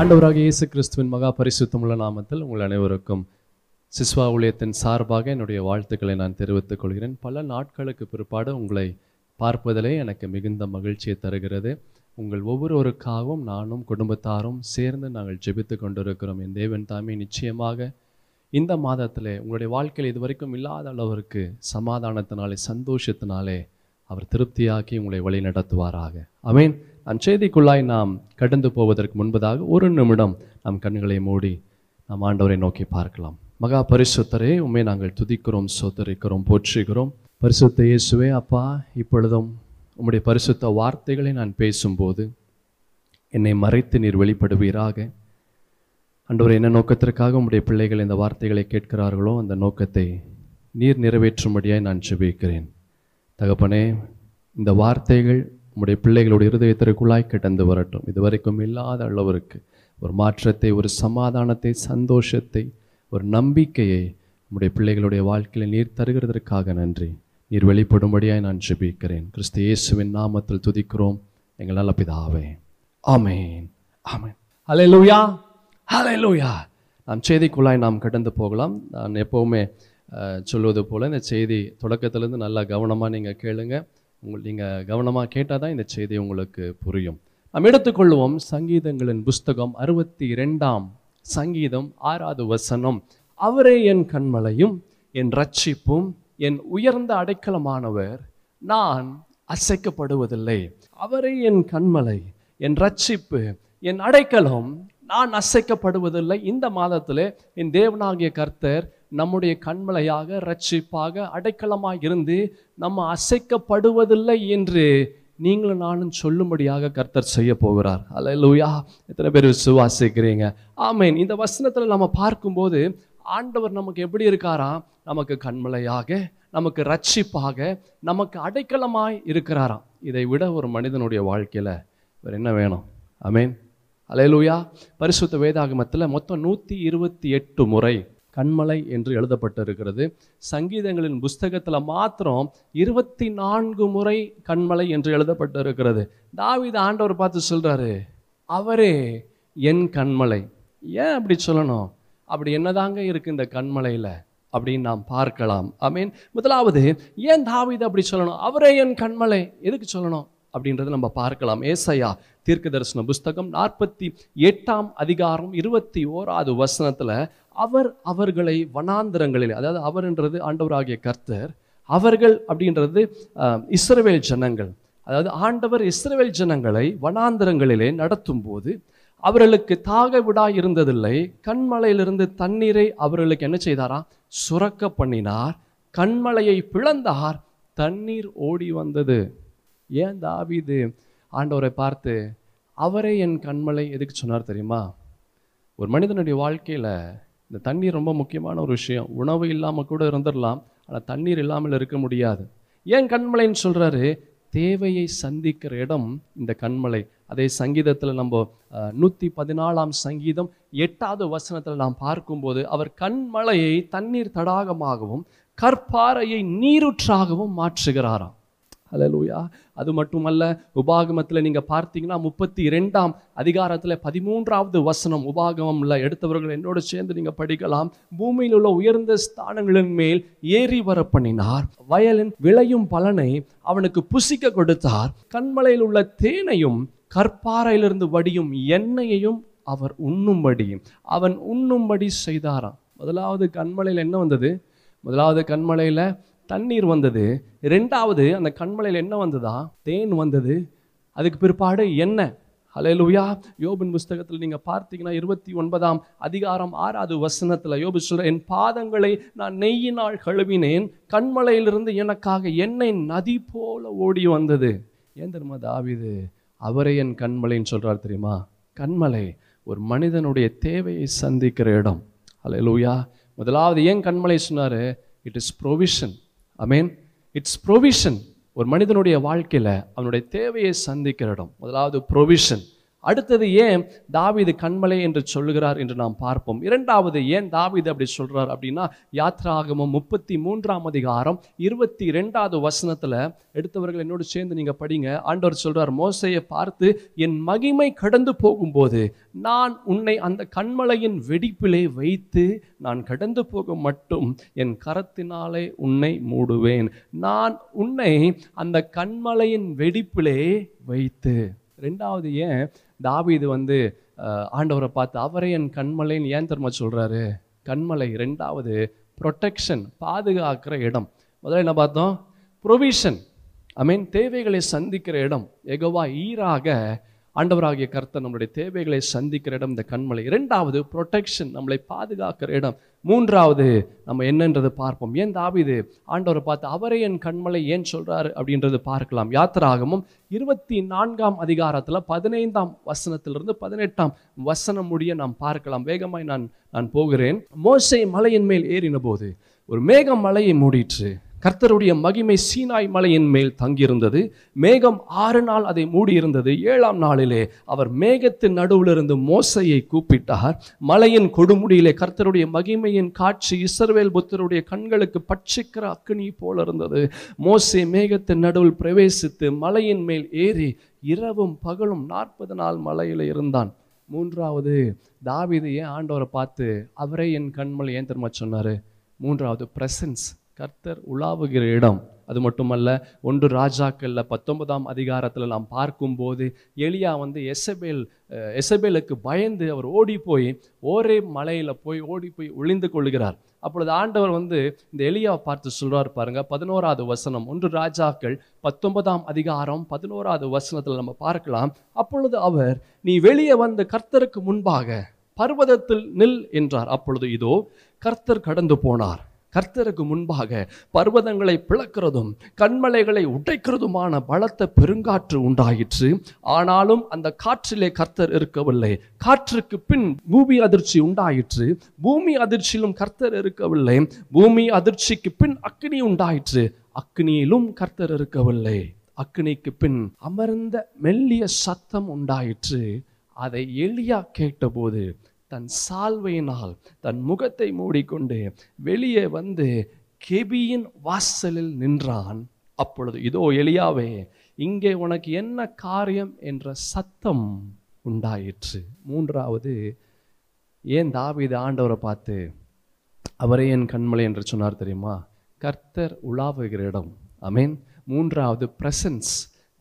ஆண்டவராக இயேசு கிறிஸ்துவின் மகா பரிசுத்தமுள்ள நாமத்தில் உங்கள் அனைவருக்கும் சிஸ்வா ஊழியத்தின் சார்பாக என்னுடைய வாழ்த்துக்களை நான் தெரிவித்துக் கொள்கிறேன். பல நாட்களுக்கு பிற்பாடு உங்களை பார்ப்பதிலே எனக்கு மிகுந்த மகிழ்ச்சியை தருகிறது. உங்கள் ஒவ்வொருவருக்காகவும் நானும் குடும்பத்தாரும் சேர்ந்து நாங்கள் ஜெபித்து கொண்டிருக்கிறோம். என் தேவன் தாமே நிச்சயமாக இந்த மாதத்தில் உங்களுடைய வாழ்க்கையில் இதுவரைக்கும் இல்லாத அளவிற்கு சமாதானத்தினாலே சந்தோஷத்தினாலே அவர் திருப்தியாக்கி உங்களை வழி நடத்துவாராக அமேன் அந்த செய்திக்குள்ளாய் நாம் கடந்து போவதற்கு முன்பதாக ஒரு நிமிடம் நம் கண்களை மூடி நாம் ஆண்டவரை நோக்கி பார்க்கலாம். மகா பரிசுத்தரே உண்மை நாங்கள் துதிக்கிறோம் சோதரிக்கிறோம் போற்றுகிறோம். பரிசுத்த இயேசுவே அப்பா இப்பொழுதும் உம்முடைய பரிசுத்த வார்த்தைகளை நான் பேசும்போது என்னை மறைத்து நீர் வெளிப்படுவீராக. அன்றவர் என்ன நோக்கத்திற்காக உம்முடைய பிள்ளைகள் இந்த வார்த்தைகளை கேட்கிறார்களோ அந்த நோக்கத்தை நீர் நிறைவேற்றும்படியாய் நான் செபிக்கிறேன் தகப்பனே இந்த வார்த்தைகள் உம்முடைய பிள்ளைகளுடைய இருதயத்திற்குள்ளாய் கிடந்து வரட்டும். இதுவரைக்கும் இல்லாத அளவிற்கு ஒரு மாற்றத்தை ஒரு சமாதானத்தை சந்தோஷத்தை ஒரு நம்பிக்கையை உம்முடைய பிள்ளைகளுடைய வாழ்க்கையில் நீர் தருகிறதற்காக நன்றி. நீர் வெளிப்படும்படியாய் நான் ஜெபிக்கிறேன். கிறிஸ்து இயேசுவின் நாமத்தில் துதிக்கிறோம். எங்கள் நல்ல பிதாவே. ஆமென். ஆமென். ஹalleluya ஹalleluya நாம் செய்திக்குள்ளாய் நாம் கடந்து போகலாம். நான் எப்போவுமே சொல்வது போல் இந்த செய்தி தொடக்கத்திலேருந்து நல்லா கவனமாக நீங்கள் கேளுங்க. உங்கள் நீங்கள் கவனமாக கேட்டால் தான் இந்த செய்தி உங்களுக்கு புரியும். நாம் எடுத்துக்கொள்வோம் சங்கீதங்களின் புஸ்தகம் அறுபத்தி இரண்டாம் சங்கீதம் ஆறாவது வசனம். அவரே என் கண்மலையும் என் ரட்சிப்பும் என் உயர்ந்த அடைக்கலமானவர். நான் அசைக்கப்படுவதில்லை. அவரே என் கண்மலை என் ரட்சிப்பு என் அடைக்கலம். நான் அசைக்கப்படுவதில்லை. இந்த மாதத்தில் என் தேவனாகிய கர்த்தர் நம்முடைய கண்மலையாக ரட்சிப்பாக அடைக்கலமாக இருந்து நம்ம அசைக்கப்படுவதில்லை என்று நீங்களும் நானும் சொல்லும்படியாக கர்த்தர் செய்ய போகிறார். அல்லேலூயா எத்தனை பேர் விசுவாசிக்கிறீங்க? ஆமீன் இந்த வசனத்தில் நம்ம பார்க்கும்போது ஆண்டவர் நமக்கு எப்படி இருக்காராம் நமக்கு கண்மலையாக நமக்கு ரட்சிப்பாக நமக்கு அடைக்கலமாய் இருக்கிறாராம். இதை விட ஒரு மனிதனுடைய வாழ்க்கையில் வேறு என்ன வேணும்? அமேன் அலையலூயா பரிசுத்த வேதாகமத்தில் மொத்தம் நூற்றி இருபத்தி எட்டு முறை கண்மலை என்று எழுதப்பட்டிருக்கிறது. சங்கீதங்களின் புஸ்தகத்தில் மாத்திரம் இருபத்தி நான்கு முறை கண்மலை என்று எழுதப்பட்டிருக்கிறது. தாவித ஆண்டவர் பார்த்து சொல்கிறாரு அவரே என் கண்மலை. ஏன் அப்படி சொல்லணும்? அப்படி என்னதாங்க இருக்கு இந்த கண்மலையில்? அப்படின்னு நாம் பார்க்கலாம். ஐ மீன் முதலாவது ஏன் தாவித அப்படி சொல்லணும்? அவரே என் கண்மலை. எதுக்கு சொல்லணும்? அப்படின்றத நம்ம பார்க்கலாம். ஏசையா தீர்க்க தரிசன புஸ்தகம் நாற்பத்தி எட்டாம் அதிகாரம் இருபத்தி ஓராவது வசனத்தில் அவர் அவர்களை வனாந்திரங்களில் அதாவது அவர்ன்றது ஆண்டவராகிய கர்த்தர் அவர்கள் அப்படின்றது இஸ்ரவேல் ஜனங்கள். அதாவது ஆண்டவர் இஸ்ரவேல் ஜனங்களை வனாந்திரங்களிலே நடத்தும் போது அவர்களுக்கு தாக விடா இருந்ததில்லை. கண்மலையிலிருந்து தண்ணீரை அவர்களுக்கு என்ன செய்தாராம் சுரக்க பண்ணினார். கண்மலையை பிளந்தார். தண்ணீர் ஓடி வந்தது. ஏன் தாவிது? ஆண்டவரை பார்த்து அவரே என் கண்மலை எதுக்கு சொன்னார் தெரியுமா? ஒரு மனிதனுடைய வாழ்க்கையில் இந்த தண்ணீர் ரொம்ப முக்கியமான ஒரு விஷயம். உணவு இல்லாமல் கூட இருந்துடலாம் ஆனால் தண்ணீர் இல்லாமல் இருக்க முடியாது. ஏன் கண்மலைன்னு சொல்கிறாரு தேவையை சந்திக்கிற இடம் இந்த கண்மலை. அதே சங்கீதத்தில் நம்ம நூற்றி பதினாலாம் சங்கீதம் எட்டாவது வசனத்தில் நாம் பார்க்கும்போது அவர் கண்மலையை தண்ணீர் தடாகமாகவும் கற்பாறையை நீருற்றாகவும் மாற்றுகிறாராம். ஹலலூயா அது மட்டுமல்ல உபாகமத்தில் நீங்கள் பார்த்தீங்கன்னா முப்பத்தி இரண்டாம் அதிகாரத்தில் பதிமூன்றாவது வசனம் உபாகமம்ல எடுத்தவர்கள் என்னோடு சேர்ந்து நீங்கள் படிக்கலாம். பூமியில் உள்ள உயர்ந்த ஸ்தானங்களின் மேல் ஏறி வர பண்ணினார் வயலின் விளையும் பலனை அவனுக்கு புசிக்க கொடுத்தார். கண்மலையில் உள்ள தேனையும் கற்பாறையிலிருந்து வடியும் எண்ணெயையும் அவர் உண்ணும்படி அவன் உண்ணும்படி செய்தாராம். முதலாவது கண்மலையில் என்ன வந்தது? முதலாவது கண்மலையில் தண்ணீர் வந்தது. ரெண்டாவது அந்த கண்மலையில் என்ன வந்ததா? தேன் வந்தது. அதுக்கு பிற்பாடு என்ன? ஹalleluya. யோபின் புஸ்தகத்தில் நீங்கள் பார்த்தீங்கன்னா இருபத்தி ஒன்பதாம் அதிகாரம் ஆறாவது வசனத்தில் யோபு சொல்ற என் பாதங்களை நான் நெய்யினால் கழுவினேன். கண்மலையிலிருந்து எனக்காக என்னை நதி போல ஓடி வந்தது. ஏன் தெரியுமா தாவிது? அவரே என் கண்மலைன்னு சொல்கிறார் தெரியுமா? கண்மலை ஒரு மனிதனுடைய தேவையை சந்திக்கிற இடம். ஹalleluya. முதலாவது ஏன் கண்மலை சொன்னார்? It is provision amen it's provision ஒரு மனிதனுடைய வாழ்க்கையில் அவனுடைய தேவையை சந்திக்கிற இடம். முதலாவது ப்ரொவிஷன் அடுத்தது ஏன் தாவிது கண்மலை என்று சொல்லுகிறார் என்று நாம் பார்ப்போம். இரண்டாவது ஏன் தாவிது அப்படி சொல்கிறார் அப்படின்னா யாத்ராகமம் முப்பத்தி மூன்றாம் அதிகாரம் இருபத்தி ரெண்டாவது வசனத்தில் எடுத்தவர்கள் என்னோடு சேர்ந்து நீங்கள் படிங்க. ஆண்டவர் சொல்கிறார் மோசையை பார்த்து என் மகிமை கடந்து போகும்போது நான் உன்னை அந்த கண்மலையின் வெடிப்பிலே வைத்து நான் கடந்து போக மட்டும் என் கரத்தினாலே உன்னை மூடுவேன். நான் உன்னை அந்த கண்மலையின் வெடிப்பிலே வைத்து. ரெண்டாவது ஏன் தாவீது வந்து ஆண்டவரை பார்த்து அவரே என் கண்மலைன்னு ஏன் தெரியுமா சொல்கிறாரு கண்மலை ரெண்டாவது ப்ரொட்டெக்ஷன் பாதுகாக்கிற இடம். முதல்ல என்ன பார்த்தோம்? ப்ரொவிஷன் ஐ மீன் தேவைகளை சந்திக்கிற இடம். எகவா ஈராக ஆண்டவராகிய கர்த்தர் நம்மளுடைய தேவைகளை சந்திக்கிற இடம் இந்த கண்மலை. இரண்டாவது ப்ரொடெக்ஷன் நம்மளை பாதுகாக்கிற இடம். மூன்றாவது நம்ம என்னன்றது பார்ப்போம். ஏன் தாவிது? ஆண்டவரை பார்த்து அவரே என் கண்மலை ஏன் சொல்கிறாரு அப்படின்றது பார்க்கலாம். யாத்திராகமும் இருபத்தி நான்காம் அதிகாரத்தில் பதினைந்தாம் வசனத்திலிருந்து பதினெட்டாம் வசனம் முடிய நாம் பார்க்கலாம். வேகமாய் நான் நான் போகிறேன். மோசை மலையின் மேல் ஏறின போது ஒரு மேகம் மலையை மூடிற்று. கர்த்தருடைய மகிமை சீனாய் மலையின் மேல் தங்கியிருந்தது. மேகம் ஆறு நாள் அதை மூடியிருந்தது. ஏழாம் நாளிலே அவர் மேகத்தின் நடுவிலிருந்து மோசையை கூப்பிட்டார். மலையின் கொடுமுடியிலே கர்த்தருடைய மகிமையின் காட்சி இஸ்ரவேல் புத்தருடைய கண்களுக்கு பட்சிக்கிற அக்கினி போல இருந்தது. மோசை மேகத்தின் நடுவில் பிரவேசித்து மலையின் மேல் ஏறி இரவும் பகலும் நாற்பது நாள் மலையில் இருந்தான். மூன்றாவது தாவிதையே ஆண்டவரை பார்த்து அவரே என் கண்மல் ஏன் சொன்னார்? மூன்றாவது பிரசன்ஸ் கர்த்தர் உலாவுகிற இடம். அது மட்டுமல்ல ஒன்று ராஜாக்கள்ல பத்தொன்பதாம் அதிகாரத்தில் நாம் பார்க்கும்போது எலியா வந்து எசபேல் எசபேலுக்கு பயந்து அவர் ஓடி போய் ஒரே மலையில் போய் ஓடி போய் ஒளிந்து கொள்கிறார். அப்பொழுது ஆண்டவர் வந்து இந்த எலியாவை பார்த்து சொல்கிறார் பாருங்க பதினோராவது வசனம் ஒன்று ராஜாக்கள் பத்தொன்பதாம் அதிகாரம் பதினோராவது வசனத்தில் நம்ம பார்க்கலாம். அப்பொழுது அவர் நீ வெளியே வந்து கர்த்தருக்கு முன்பாக பர்வதத்தில் நில் என்றார். அப்பொழுது இதோ கர்த்தர் கடந்து போனார். கர்த்தருக்கு முன்பாக பர்வதங்களை பிளக்கிறதும் கண்மலைகளை உடைக்கிறதுமான பலத்த பெருங்காற்று உண்டாயிற்று. ஆனாலும் அந்த காற்றிலே கர்த்தர் இருக்கவில்லை. காற்றுக்கு பின் பூமி அதிர்ச்சி உண்டாயிற்று. பூமி அதிர்ச்சியிலும் கர்த்தர் இருக்கவில்லை. பூமி அதிர்ச்சிக்கு பின் அக்னி உண்டாயிற்று. அக்னியிலும் கர்த்தர் இருக்கவில்லை. அக்னிக்கு பின் அமர்ந்த மெல்லிய சத்தம் உண்டாயிற்று. அதை எளியா கேட்டபோது தன் சால்வையினால் தன் முகத்தை மூடிக்கொண்டு வெளியே வந்து கெபியின் வாசலில் நின்றான். அப்பொழுது இதோ எளியாவே இங்கே உனக்கு என்ன காரியம் என்ற சத்தம் உண்டாயிற்று. மூன்றாவது ஏன் தாவீது ஆண்டவரை பார்த்து அவரே என் கண்மலை என்று சொன்னார் தெரியுமா? கர்த்தர் உலாவுகிற இடம். அமேன் மூன்றாவது பிரசன்ஸ்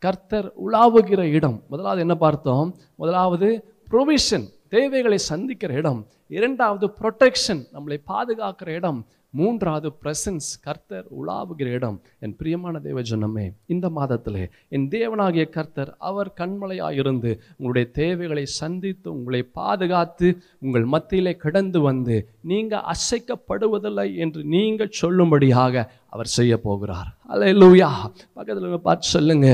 கர்த்தர் உலாவுகிற இடம். முதலாவது என்ன பார்த்தோம்? முதலாவது ப்ரொவிஷன் தேவைகளை சந்திக்கிற இடம் இரண்டாவது ப்ரொடெக்ஷன் நம்மளை பாதுகாக்கிற இடம் மூன்றாவது பிரசன்ஸ் கர்த்தர் உலாவுகிற இடம். என் பிரியமான தேவ ஜனமே இந்த மாதத்திலே என் தேவனாகிய கர்த்தர் அவர் கண்மலையாயிருந்து உங்களுடைய தேவைகளை சந்தித்து உங்களை பாதுகாத்து உங்கள் மத்தியிலே கடந்து வந்து நீங்கள் அசைக்கப்படுவதில்லை என்று நீங்கள் சொல்லும்படியாக அவர் செய்ய போகிறார். அல்லேலூயா. பக்கத்தில் பார்த்து சொல்லுங்க.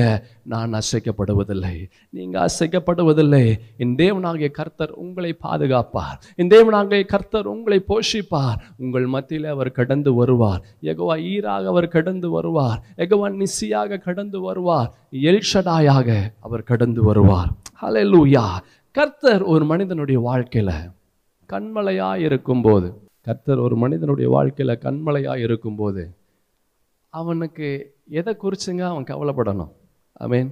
நான் அசைக்கப்படுவதில்லை. நீங்கள் அசைக்கப்படுவதில்லை. என் தேவனாகிய கர்த்தர் உங்களை பாதுகாப்பார். என் தேவனாகிய கர்த்தர் உங்களை போஷிப்பார். உங்கள் மத்தியில் அவர் கடந்து வருவார். எகவா ஈராக அவர் கடந்து வருவார். எகவா நிசியாக கடந்து வருவார். எல்ஷடாயாக அவர் கடந்து வருவார். அலை லூயா கர்த்தர் ஒரு மனிதனுடைய வாழ்க்கையில் கண்மலையாக இருக்கும்போது கர்த்தர் ஒரு மனிதனுடைய வாழ்க்கையில் கண்மலையாக இருக்கும்போது அவனுக்கு எதை குறிச்சுங்க அவன் கவலைப்படணும். ஐ மீன்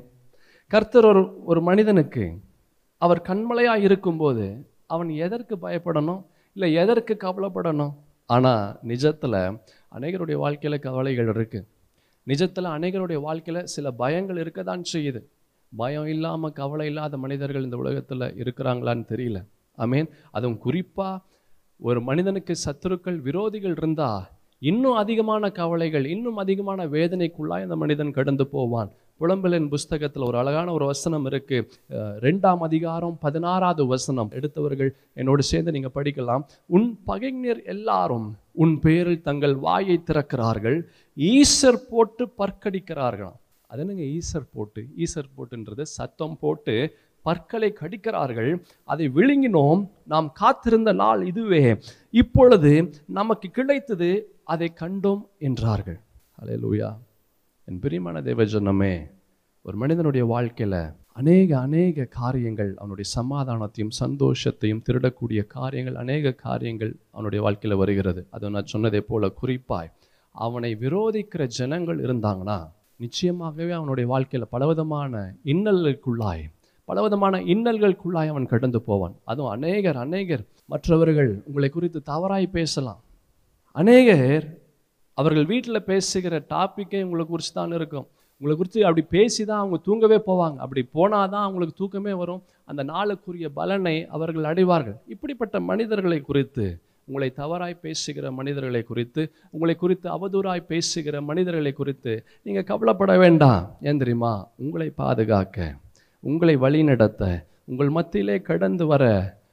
கர்த்தர் ஒரு ஒரு மனிதனுக்கு அவர் கண்மலையாக இருக்கும்போது அவன் எதற்கு பயப்படணும்? இல்லை எதற்கு கவலைப்படணும்? ஆனால் நிஜத்தில் அநேகருடைய வாழ்க்கையில் கவலைகள் இருக்குது நிஜத்தில் அநேகருடைய வாழ்க்கையில் சில பயங்கள் இருக்க தான் செய்யுது. பயம் இல்லாமல் கவலை இல்லாத மனிதர்கள் இந்த உலகத்தில் இருக்கிறாங்களான்னு தெரியல. ஆமீன் அதுவும் குறிப்பாக ஒரு மனிதனுக்கு சத்துருக்கள் விரோதிகள் இருந்தால் இன்னும் அதிகமான கவலைகள் இன்னும் அதிகமான வேதனைக்குள்ளாய் அந்த மனிதன் கடந்து போவான். புலம்பலின் புஸ்தகத்தில் ஒரு அழகான ஒரு வசனம் இருக்கு. ரெண்டாம் அதிகாரம் பதினாறாவது வசனம். எடுத்தவர்கள் என்னோடு சேர்ந்து நீங்க படிக்கலாம். உன் பகைஞர் எல்லாரும் உன் பேரில் தங்கள் வாயை திறக்கிறார்கள் ஈசர் போட்டு பற்கடிக்கிறார்களாம். அது என்னங்க ஈசர் போட்டு? ஈசர் போட்டுன்றது சத்தம் போட்டு பற்களை கடிக்கிறார்கள். அதை விழுங்கினோம். நாம் காத்திருந்த நாள் இதுவே. இப்பொழுது நமக்கு கிடைத்தது அதை கண்டோம் என்றார்கள். அல்லேலூயா என் பிரியமான தேவஜனமே ஒரு மனிதனுடைய வாழ்க்கையில் அநேக அநேக காரியங்கள் அவனுடைய சமாதானத்தையும் சந்தோஷத்தையும் திருடக்கூடிய காரியங்கள் அநேக காரியங்கள் அவனுடைய வாழ்க்கையில் வருகிறது. அதை நான் சொன்னதை போல குறிப்பாய் அவனை விரோதிக்கிற ஜனங்கள் இருந்தாங்கன்னா நிச்சயமாகவே அவனுடைய வாழ்க்கையில் பலவிதமான இன்னலுக்குள்ளாய் பலவிதமான இன்னல்களுக்குள்ளாய் அவன் கடந்து போவான். அதுவும் அநேகர் அநேகர். மற்றவர்கள் உங்களை குறித்து தவறாய் பேசலாம். அநேகர் அவர்கள் வீட்டில் பேசுகிற டாப்பிக்கே உங்களை குறித்து தான் இருக்கும். உங்களை குறித்து அப்படி பேசி தான் அவங்க தூங்கவே போவாங்க. அப்படி போனால் தான் அவங்களுக்கு தூக்கமே வரும். அந்த நாளுக்குரிய பலனை அவர்கள் அடைவார்கள். இப்படிப்பட்ட மனிதர்களை குறித்து உங்களை தவறாய் பேசுகிற மனிதர்களை குறித்து உங்களை குறித்து அவதூறாய் பேசுகிற மனிதர்களை குறித்து நீங்கள் கவலைப்பட வேண்டாம். ஏன் தெரியுமா? உங்களை பாதுகாக்க. உங்களை வழிநடத்த உங்கள் மத்தியிலே கடந்து வர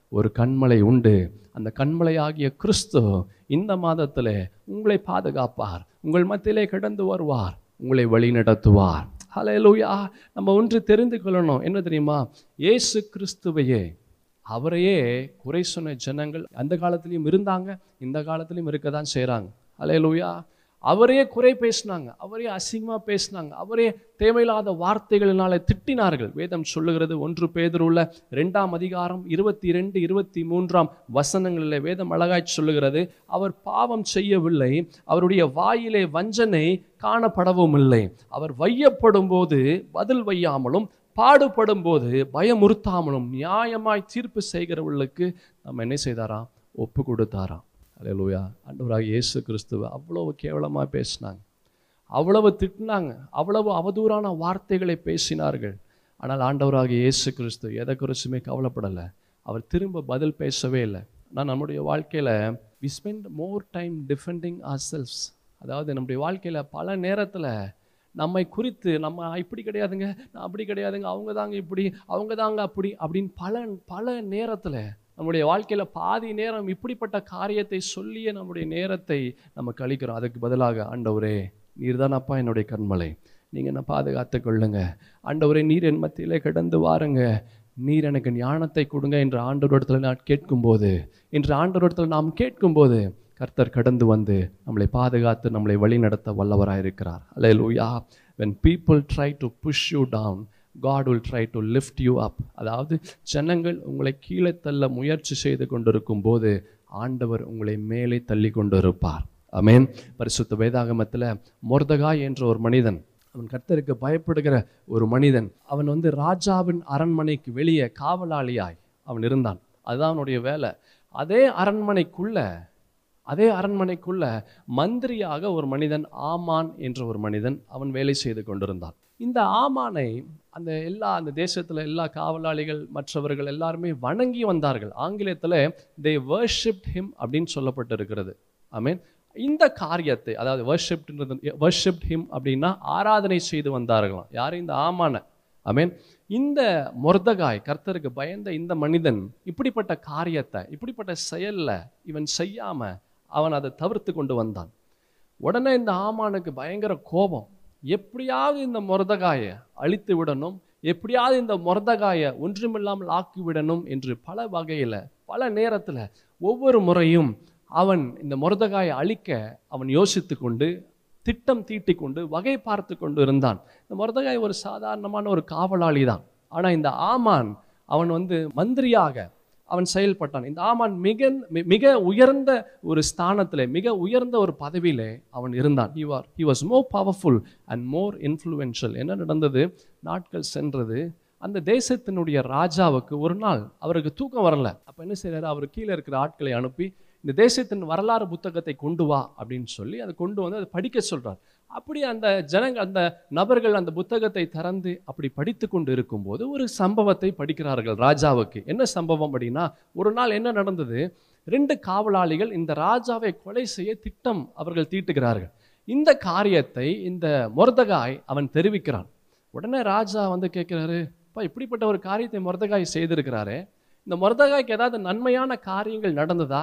ஒரு கண்மலை உண்டு. அந்த கண்மலை ஆகிய கிறிஸ்து இந்த மாதத்தில் உங்களை பாதுகாப்பார். உங்கள் மத்தியிலே கடந்து வருவார். உங்களை வழி நடத்துவார் ஹalleluya நம்ம ஒன்று தெரிந்து கொள்ளணும். என்ன தெரியுமா? இயேசு கிறிஸ்துவையே அவரையே குறை சொன்ன ஜனங்கள் அந்த காலத்திலையும் இருந்தாங்க இந்த காலத்திலையும் இருக்க தான் செய்கிறாங்க ஹalleluya அவரையே குறை பேசினாங்க அவரே அசிங்கமாக பேசினாங்க அவரே தேவையில்லாத வார்த்தைகளினால திட்டினார்கள். வேதம் சொல்லுகிறது ஒன்று பேதருள்ள ரெண்டாம் அதிகாரம் இருபத்தி ரெண்டு இருபத்தி மூன்றாம் வசனங்களில் வேதம் அழகாய் சொல்லுகிறது அவர் பாவம் செய்யவில்லை அவருடைய வாயிலே வஞ்சனை காணப்படவும் இல்லை. அவர் வையப்படும் போது பதில் வையாமலும் பாடுபடும் போது பயமுறுத்தாமலும் நியாயமாய் தீர்ப்பு செய்கிறவர்களுக்கு நம்ம என்ன செய்தாராம் ஒப்பு கொடுத்தாராம் அலையலூயா ஆண்டவராக இயேசு கிறிஸ்துவ அவ்வளவு கேவலமாக பேசினாங்க. அவ்வளவு திட்டினாங்க. அவ்வளவு அவதூறான வார்த்தைகளை பேசினார்கள். ஆனால் ஆண்டவராக இயேசு கிறிஸ்து எதை குறிச்சுமே கவலைப்படலை. அவர் திரும்ப பதில் பேசவே இல்லை. நான் நம்முடைய வாழ்க்கையில் we spend more time defending ourselves அதாவது நம்முடைய வாழ்க்கையில் பல நேரத்தில் நம்மை குறித்து நம்ம இப்படி கிடையாதுங்க. நான் அப்படி கிடையாதுங்க. அவங்க தாங்க இப்படி அவங்க தாங்க அப்படி அப்படின்னு பல பல நேரத்தில் நம்முடைய வாழ்க்கையில் பாதி நேரம் இப்படிப்பட்ட காரியத்தை சொல்லியே நம்முடைய நேரத்தை நம்ம கழிக்கிறோம். அதுக்கு பதிலாக ஆண்டவரே நீர் தான் அப்பா என்னுடைய கண்மலை. நீங்கள் என்ன பாதுகாத்து கொள்ளுங்க. ஆண்டவரே நீர் என் மத்தியிலே கடந்து வாருங்க. நீர் எனக்கு ஞானத்தை கொடுங்க என்று ஆண்டவரிடத்தில் நான் கேட்கும்போது இன்று ஆண்டவரிடத்தில் நாம் கேட்கும்போது கர்த்தர் கடந்து வந்து நம்மளை பாதுகாத்து நம்மளை வழிநடத்த வல்லவராக இருக்கிறார் அல்ல லூயா when people try to push you down God will try to lift you up அதாவது ஜனங்கள் உங்களை கீழே தள்ள முயற்சி செய்து கொண்டிருக்கும் போது ஆண்டவர் உங்களை மேலே தள்ளி கொண்டு இருப்பார் அமேன் பரிசுத்த வேதாகமத்தில் மொர்தகாய் என்ற ஒரு மனிதன் அவன் கர்த்தருக்கு பயப்படுகிற ஒரு மனிதன் அவன் வந்து ராஜாவின் அரண்மனைக்கு வெளியே காவலாளியாய் அவன் இருந்தான். அதுதான் அவனுடைய வேலை. அதே அரண்மனைக்குள்ள அதே அரண்மனைக்குள்ள மந்திரியாக ஒரு மனிதன் ஆமான் என்ற ஒரு மனிதன் அவன் வேலை செய்து கொண்டிருந்தான். இந்த ஆமானை அந்த எல்லா அந்த தேசத்தில் எல்லா காவலாளிகள் மற்றவர்கள் எல்லாருமே வணங்கி வந்தார்கள். ஆங்கிலத்தில் தே வர்ஷிப்ட் ஹிம் அப்படின்னு சொல்லப்பட்டிருக்கிறது. ஐ மீன் இந்த காரியத்தை அதாவது வர்ஷிப்ன்றது வர்ஷிப்ட் ஹிம் அப்படின்னா ஆராதனை செய்து வந்தார்களாம். யார்? இந்த ஆமான. ஐ மீன் இந்த மொர்தகாய் கர்த்தருக்கு பயந்த இந்த மனிதன் இப்படிப்பட்ட காரியத்தை இப்படிப்பட்ட செயல்ல இவன் செய்யாம அவன் அதை தவிர்த்து கொண்டு வந்தான். உடனே இந்த ஆமானுக்கு பயங்கர கோபம். எப்படியாவது இந்த முரதகாயை அழித்து விடணும் எப்படியாவது இந்த முரதகாயை ஒன்றுமில்லாமல் ஆக்கிவிடணும் என்று பல வகையில் பல நேரத்தில் ஒவ்வொரு முறையும் அவன் இந்த முரதகாயை அழிக்க அவன் யோசித்து கொண்டு திட்டம் தீட்டி கொண்டு வகை பார்த்து கொண்டு இருந்தான். இந்த முரதகாய் ஒரு சாதாரணமான ஒரு காவலாளி தான் ஆனால் இந்த ஆமான் அவன் வந்து மந்திரியாக அவன் செயல்பட்டான். இந்த ஆமான் மிக மிக உயர்ந்த ஒரு ஸ்தானத்தில் மிக உயர்ந்த ஒரு பதவியிலே அவன் இருந்தான். He or he was more powerful and more influential என்ன நடந்தது? நாட்கள் சென்றது. அந்த தேசத்தினுடைய ராஜாவுக்கு ஒரு நாள் அவருக்கு தூக்கம் வரல. அப்போ என்ன செய்கிறார் அவர் கீழே இருக்கிற ஆட்களை அனுப்பி இந்த தேசத்தின் வரலாறு புத்தகத்தை கொண்டு வா அப்படின்னு சொல்லி அதை கொண்டு வந்து அதை படிக்க சொல்கிறார் அப்படி அந்த ஜனங்க அந்த நபர்கள் அந்த புத்தகத்தை திறந்து அப்படி படித்து கொண்டு இருக்கும்போது ஒரு சம்பவத்தை படிக்கிறார்கள் ராஜாவுக்கு. என்ன சம்பவம் அப்படின்னா ஒரு நாள் என்ன நடந்தது? ரெண்டு காவலாளிகள் இந்த ராஜாவை கொலை செய்ய திட்டம் அவர்கள் தீட்டுகிறார்கள். இந்த காரியத்தை இந்த மொர்தகாய் அவன் தெரிவிக்கிறான். உடனே ராஜா வந்து கேட்குறாரு அப்பா இப்படிப்பட்ட ஒரு காரியத்தை மொர்தகாய் செய்திருக்கிறாரு. இந்த மொர்தகாய்க்கு ஏதாவது நன்மையான காரியங்கள் நடந்ததா?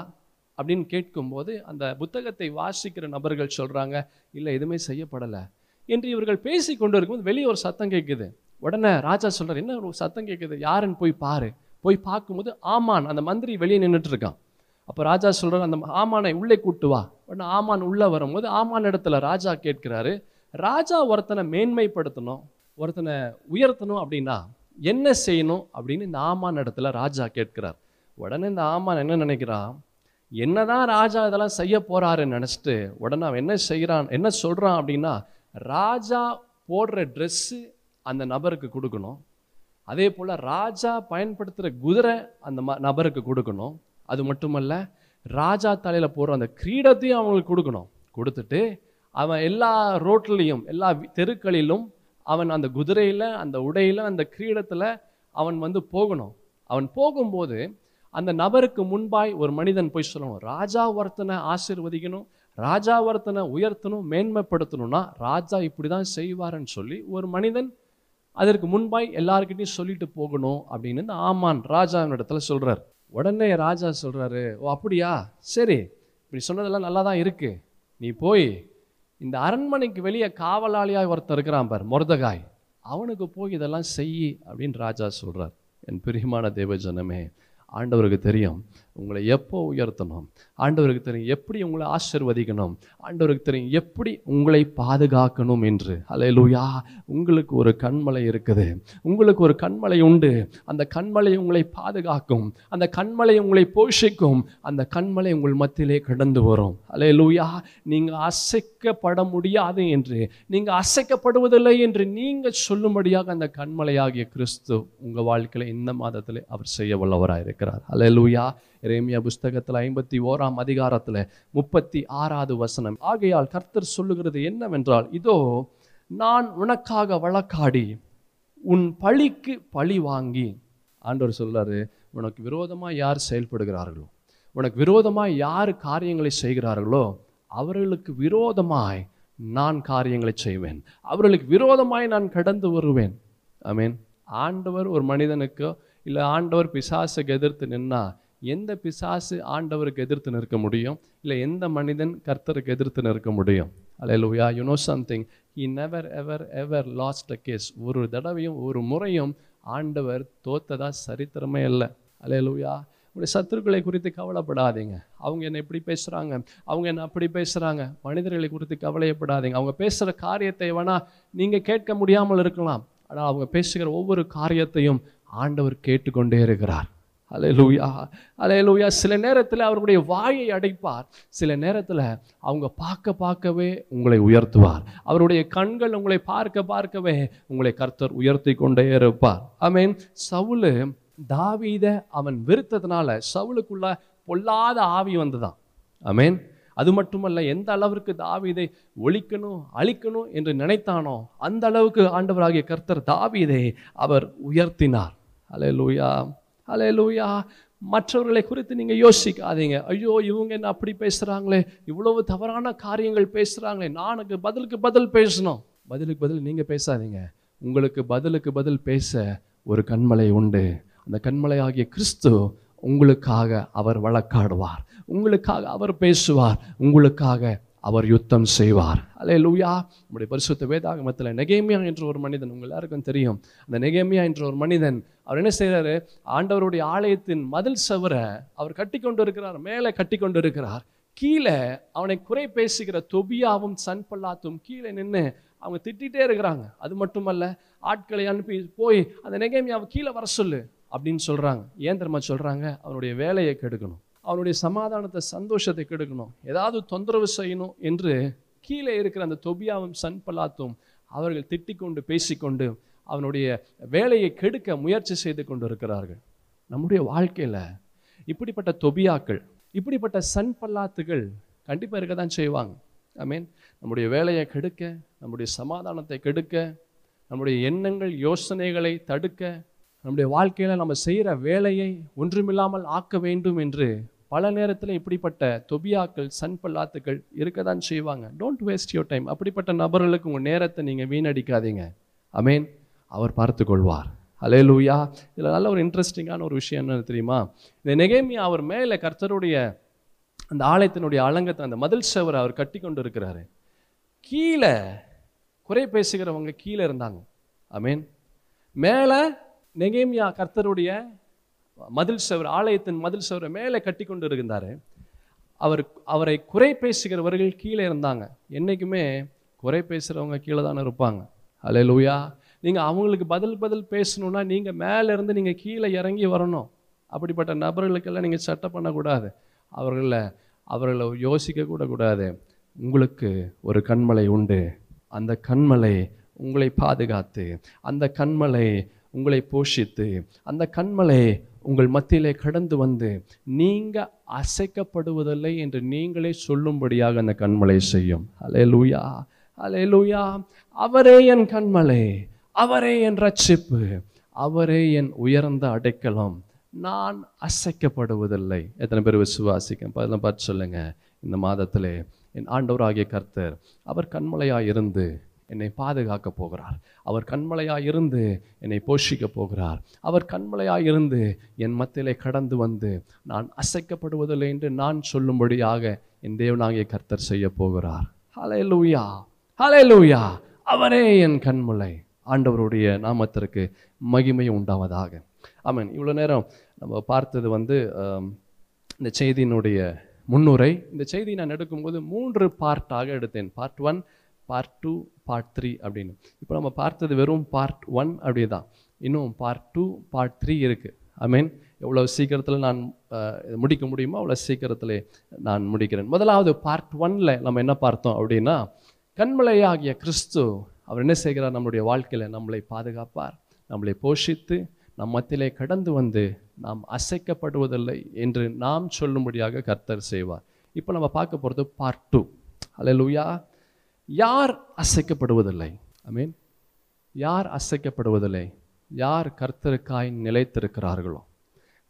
அப்படின்னு கேட்கும்போது அந்த புத்தகத்தை வாசிக்கிற நபர்கள் சொல்கிறாங்க இல்லை எதுவுமே செய்யப்படலை. என்று இவர்கள் பேசி கொண்டு இருக்கும்போது வெளியே ஒரு சத்தம் கேட்குது. உடனே ராஜா சொல்கிறார் என்ன ஒரு சத்தம் கேட்குது? யாருன்னு போய் பாரு. போய் பார்க்கும்போது ஆமான் அந்த மந்திரி வெளியே நின்றுட்டு இருக்கான். அப்போ ராஜா சொல்கிறார் அந்த ஆமானை உள்ளே கூட்டு வா. உடனே ஆமான் உள்ளே வரும்போது ஆமான் இடத்துல ராஜா கேட்கிறாரு ராஜா ஒருத்தனை மேன்மைப்படுத்தணும் ஒருத்தனை உயர்த்தணும் அப்படின்னா என்ன செய்யணும்? அப்படின்னு இந்த ஆமான் இடத்துல ராஜா கேட்கிறார். உடனே இந்த ஆமான் என்ன நினைக்கிறான்? என்னதான் ராஜா இதெல்லாம் செய்ய போகிறாருன்னு நினச்சிட்டு உடனே அவன் என்ன செய்கிறான் என்ன சொல்கிறான் அப்படின்னா ராஜா போடுற ட்ரெஸ்ஸு அந்த நபருக்கு கொடுக்கணும். அதே போல் ராஜா பயன்படுத்துகிற குதிரை அந்த ம நபருக்கு கொடுக்கணும். அது மட்டுமல்ல ராஜா தலையில் போடுற அந்த கிரீடத்தையும் அவங்களுக்கு கொடுக்கணும். கொடுத்துட்டு அவன் எல்லா ரோட்லேயும் எல்லா தெருக்களிலும் அவன் அந்த குதிரையில் அந்த உடையில் அந்த கிரீடத்தில் அவன் வந்து போகணும். அவன் போகும்போது அந்த நபருக்கு முன்பாய் ஒரு மனிதன் போய் சொல்லணும். ராஜா ஒருத்தனை ஆசீர்வதிக்கணும் ராஜா ஒருத்தனை உயர்த்தணும் மேன்மைப்படுத்தணும்னா ராஜா இப்படி தான் செய்வாருன்னு சொல்லி ஒரு மனிதன் அதற்கு முன்பாய் எல்லாருக்கிட்டையும் சொல்லிட்டு போகணும் அப்படின்னு இந்த ஆமான் ராஜா இடத்துல சொல்கிறார் உடனே ராஜா சொல்கிறாரு ஓ அப்படியா? சரி இப்படி சொன்னதெல்லாம் நல்லா தான் இருக்குது நீ போய் இந்த அரண்மனைக்கு வெளியே காவலாளியாக ஒருத்தன் இருக்கிறான் பார் மொர்தகாய். அவனுக்கு போய் இதெல்லாம் செய் அப்படின்னு ராஜா சொல்கிறார் என் பிரியமான தேவஜனமே ஆண்டவருக்கு தெரியும். உங்களை எப்போ உயர்த்தணும்? ஆண்டவருக்கு தெரியும் எப்படி உங்களை ஆசிர்வதிக்கணும்? ஆண்டவருக்கு தெரியும் எப்படி உங்களை பாதுகாக்கணும் என்று. அலையலூயா உங்களுக்கு ஒரு கண்மலை இருக்குது. உங்களுக்கு ஒரு கண்மலை உண்டு. அந்த கண்மலை உங்களை பாதுகாக்கும். அந்த கண்மலை உங்களை போஷிக்கும். அந்த கண்மலை உங்கள் மத்தியிலே கடந்து வரும். அலையலூயா நீங்கள் அசைக்கப்பட முடியாது என்று. நீங்கள் அசைக்கப்படுவதில்லை என்று நீங்கள் சொல்லும்படியாக அந்த கண்மலையாகிய கிறிஸ்து உங்கள் வாழ்க்கையில் இந்த மாதத்தில் அவர் செய்ய வல்லவராக இருக்கிறார் அலையலூயா எரேமியா புஸ்தகத்தில் ஐம்பத்தி ஓராம் அதிகாரத்தில் முப்பத்தி ஆறாவது வசனம். ஆகையால் கர்த்தர் சொல்லுகிறது என்னவென்றால் இதோ நான் உனக்காக வழக்காடி உன் பழிக்கு பழி வாங்கி. ஆண்டவர் சொல்கிறாரு உனக்கு விரோதமாக யார் செயல்படுகிறார்களோ உனக்கு விரோதமாக யார் காரியங்களை செய்கிறார்களோ அவர்களுக்கு விரோதமாய் நான் காரியங்களை செய்வேன். அவர்களுக்கு விரோதமாய் நான் கடந்து வருவேன். ஐ மீன் ஆண்டவர் ஒரு மனிதனுக்கோ இல்லை ஆண்டவர் பிசாசுக்கு எதிர்த்து நின்னா எந்த பிசாசு ஆண்டவருக்கு எதிர்த்து நிற்க முடியும்? இல்லை எந்த மனிதன் கர்த்தருக்கு எதிர்த்து நிற்க முடியும்? Hallelujah you know something he never ever ever lost a case ஒரு தடவையும் ஒரு முறையும் ஆண்டவர் தோத்ததா சரித்திரமே இல்லை. அலையலுயா உடைய சத்துருக்களை குறித்து கவலைப்படாதீங்க. அவங்க என்ன இப்படி பேசுகிறாங்க அவங்க என்ன அப்படி பேசுகிறாங்க மனிதர்களை குறித்து கவலையப்படாதீங்க. அவங்க பேசுகிற காரியத்தை வேணா நீங்கள் கேட்க முடியாமல் இருக்கலாம். ஆனால் அவங்க பேசுகிற ஒவ்வொரு காரியத்தையும் ஆண்டவர் கேட்டுக்கொண்டே இருக்கிறார். அலையலூயா அலையலூயா சில நேரத்தில் அவருடைய வாயை அடைப்பார். சில நேரத்தில் அவங்க பார்க்க பார்க்கவே உங்களை உயர்த்துவார். அவருடைய கண்கள் உங்களை பார்க்க பார்க்கவே உங்களை கர்த்தர் உயர்த்தி கொண்டே இருப்பார். ஐ மீன் சவுலு தாவீத அவன் வெறுத்ததுனால சவுலுக்குள்ள பொல்லாத ஆவி வந்ததான். அமேன் அது மட்டுமல்ல எந்த அளவிற்கு தாவீதை ஒழிக்கணும் அழிக்கணும் என்று நினைத்தானோ அந்த அளவுக்கு ஆண்டவராகிய கர்த்தர் தாவீதை அவர் உயர்த்தினார். அலையலூயா அலையலூயா மற்றவர்களை குறித்து நீங்கள் யோசிக்காதீங்க. ஐயோ இவங்க என்ன அப்படி பேசுகிறாங்களே இவ்வளவு தவறான காரியங்கள் பேசுகிறாங்களே நானுக்கு பதிலுக்கு பதில் பேசணும். பதிலுக்கு பதில் நீங்கள் பேசாதீங்க. உங்களுக்கு பதிலுக்கு பதில் பேச ஒரு கண்மலை உண்டு. அந்த கண்மலை ஆகிய கிறிஸ்து உங்களுக்காக அவர் வழக்காடுவார். உங்களுக்காக அவர் பேசுவார். உங்களுக்காக அவர் யுத்தம் செய்வார். அலே லூயா நம்முடைய பரிசுத்த வேதாகமத்தில் நெகேமியா என்ற ஒரு மனிதன் உங்கள் எல்லாருக்கும் தெரியும். அந்த நெகேமியா என்ற ஒரு மனிதன் அவர் என்ன செய்கிறாரு ஆண்டவருடைய ஆலயத்தின் மதில் சவரை அவர் கட்டி கொண்டு இருக்கிறார் மேலே கட்டி கொண்டு இருக்கிறார் கீழே அவனை குறை பேசுகிற தொபியாவும் சன்பல்லாத்தும் கீழே நின்று அவங்க திட்டிகிட்டே இருக்கிறாங்க. அது மட்டுமல்ல ஆட்களை அனுப்பி போய் அந்த நெகேமியாவை கீழே வர சொல்லு அப்படின்னு சொல்கிறாங்க ஏன் தெரியுமா சொல்கிறாங்க அவனுடைய வேலையை கெடுக்கணும். அவனுடைய சமாதானத்தை சந்தோஷத்தை கெடுக்கணும். ஏதாவது தொந்தரவு செய்யணும் என்று கீழே இருக்கிற அந்த தொபியாவும் சன்பலாத்தும் அவர்கள் திட்டிக்கொண்டு பேசிக்கொண்டு அவனுடைய வேலையை கெடுக்க முயற்சி செய்து கொண்டு இருக்கிறார்கள் நம்முடைய வாழ்க்கையில் இப்படிப்பட்ட தொபியாக்கள் இப்படிப்பட்ட சன்பல்லாத்துகள் கண்டிப்பாக இருக்க தான் செய்வாங்க. ஐ மீன் நம்முடைய வேலையை கெடுக்க நம்முடைய சமாதானத்தை கெடுக்க நம்முடைய எண்ணங்கள் யோசனைகளை தடுக்க நம்முடைய வாழ்க்கையில் நம்ம செய்கிற வேலையை ஒன்றுமில்லாமல் ஆக்க வேண்டும் என்று பல நேரத்தில் இப்படிப்பட்ட தொபியாக்கள் சன்பல்லாத்துக்கள் இருக்க தான் செய்வாங்க. டோன்ட் வேஸ்ட் யோர் டைம் அப்படிப்பட்ட நபர்களுக்கு உங்கள் நேரத்தை நீங்கள் வீணடிக்காதீங்க. அமேன் அவர் பார்த்து கொள்வார் அலே லூயா இதில் நல்ல ஒரு இன்ட்ரெஸ்டிங்கான ஒரு விஷயம் என்ன தெரியுமா? இந்த நெகேமியா அவர் மேலே கர்த்தருடைய அந்த ஆலயத்தினுடைய அலங்கத்தை அந்த மதில் சேவரை அவர் கட்டி கொண்டு இருக்கிறாரு கீழே குறை பேசுகிறவங்க கீழே இருந்தாங்க. அமேன் மேலே நெகேமியா கர்த்தருடைய மதில் சவர் ஆலயத்தின் மதில் சவரை மேலே கட்டி கொண்டு இருந்தார் அவர் அவரை குறை பேசுகிறவர்கள் கீழே இருந்தாங்க. என்றைக்குமே குறை பேசுகிறவங்க கீழே தானே இருப்பாங்க. அலே லூயா நீங்கள் அவங்களுக்கு பதில் பதில் பேசணுன்னா நீங்கள் மேலே இருந்து நீங்கள் கீழே இறங்கி வரணும். அப்படிப்பட்ட நபர்களுக்கெல்லாம் நீங்கள் சட்டம் பண்ணக்கூடாது. அவர்களை அவர்களை யோசிக்க கூட கூடாது. உங்களுக்கு ஒரு கண்மலை உண்டு. அந்த கண்மலை உங்களை பாதுகாத்து அந்த கண்மலை உங்களை போஷித்து அந்த கண்மலை உங்கள் மத்தியிலே கடந்து வந்து நீங்கள் அசைக்கப்படுவதில்லை என்று நீங்களே சொல்லும்படியாக அந்த கண்மலை செய்யும். அலே லூயா அலே லூயா அவரே என் கண்மலை அவரே என் ரட்சிப்பு அவரே என் உயர்ந்த அடைக்கலம். நான் அசைக்கப்படுவதில்லை. எத்தனை பேர் விசுவாசிக்கும்? அதெல்லாம் பார்த்து சொல்லுங்கள் இந்த மாதத்திலே என் ஆண்டவராகிய கர்த்தர் அவர் கண்மலையாக இருந்து என்னை பாதுகாக்க போகிறார். அவர் கண்மலையாக இருந்து என்னை போஷிக்க போகிறார். அவர் கண்மலையாக இருந்து என் மத்தியிலே கடந்து வந்து நான் அசைக்கப்படுவதில்லை என்று நான் சொல்லும்படியாக என் தேவனாகிய கர்த்தர் செய்ய போகிறார். ஹலே லூயா ஹலே லூயா அவரே என் கண்மலை. ஆண்டவருடைய நாமத்திற்கு மகிமை உண்டாவதாக. ஆமீன் இவ்வளோ நேரம் நம்ம பார்த்தது வந்து இந்த செய்தியினுடைய முன்னுரை. இந்த செய்தி நான் எடுக்கும்போது மூன்று பார்ட்டாக எடுத்தேன். Part one part two part three அப்படின்னு. இப்போ நம்ம பார்த்தது வெறும் பார்ட் ஒன் அப்படியே தான் இன்னும் பார்ட் டூ பார்ட் த்ரீ இருக்குது ஐ மீன் எவ்வளோ சீக்கிரத்தில் நான் முடிக்க முடியுமோ அவ்வளோ சீக்கிரத்தில் நான் முடிக்கிறேன். முதலாவது பார்ட் ஒனில் நம்ம என்ன பார்த்தோம் அப்படின்னா கண்மலையாகிய கிறிஸ்து அவர் என்ன செய்கிறார்? நம்மளுடைய வாழ்க்கையில் நம்மளை பாதுகாப்பார். நம்மளை போஷித்து நம் மத்தியிலே கடந்து வந்து நாம் அசைக்கப்படுவதில்லை என்று நாம் சொல்லும்படியாக கர்த்தர் செய்வார். இப்போ நம்ம பார்க்க போகிறது பார்ட் டூ அல்லேலூயா யார் அசைக்கப்படுவதில்லை? ஐ மீன் யார் அசைக்கப்படுவதில்லை? யார் கர்த்தருக்காய் நிலைத்திருக்கிறார்களோ?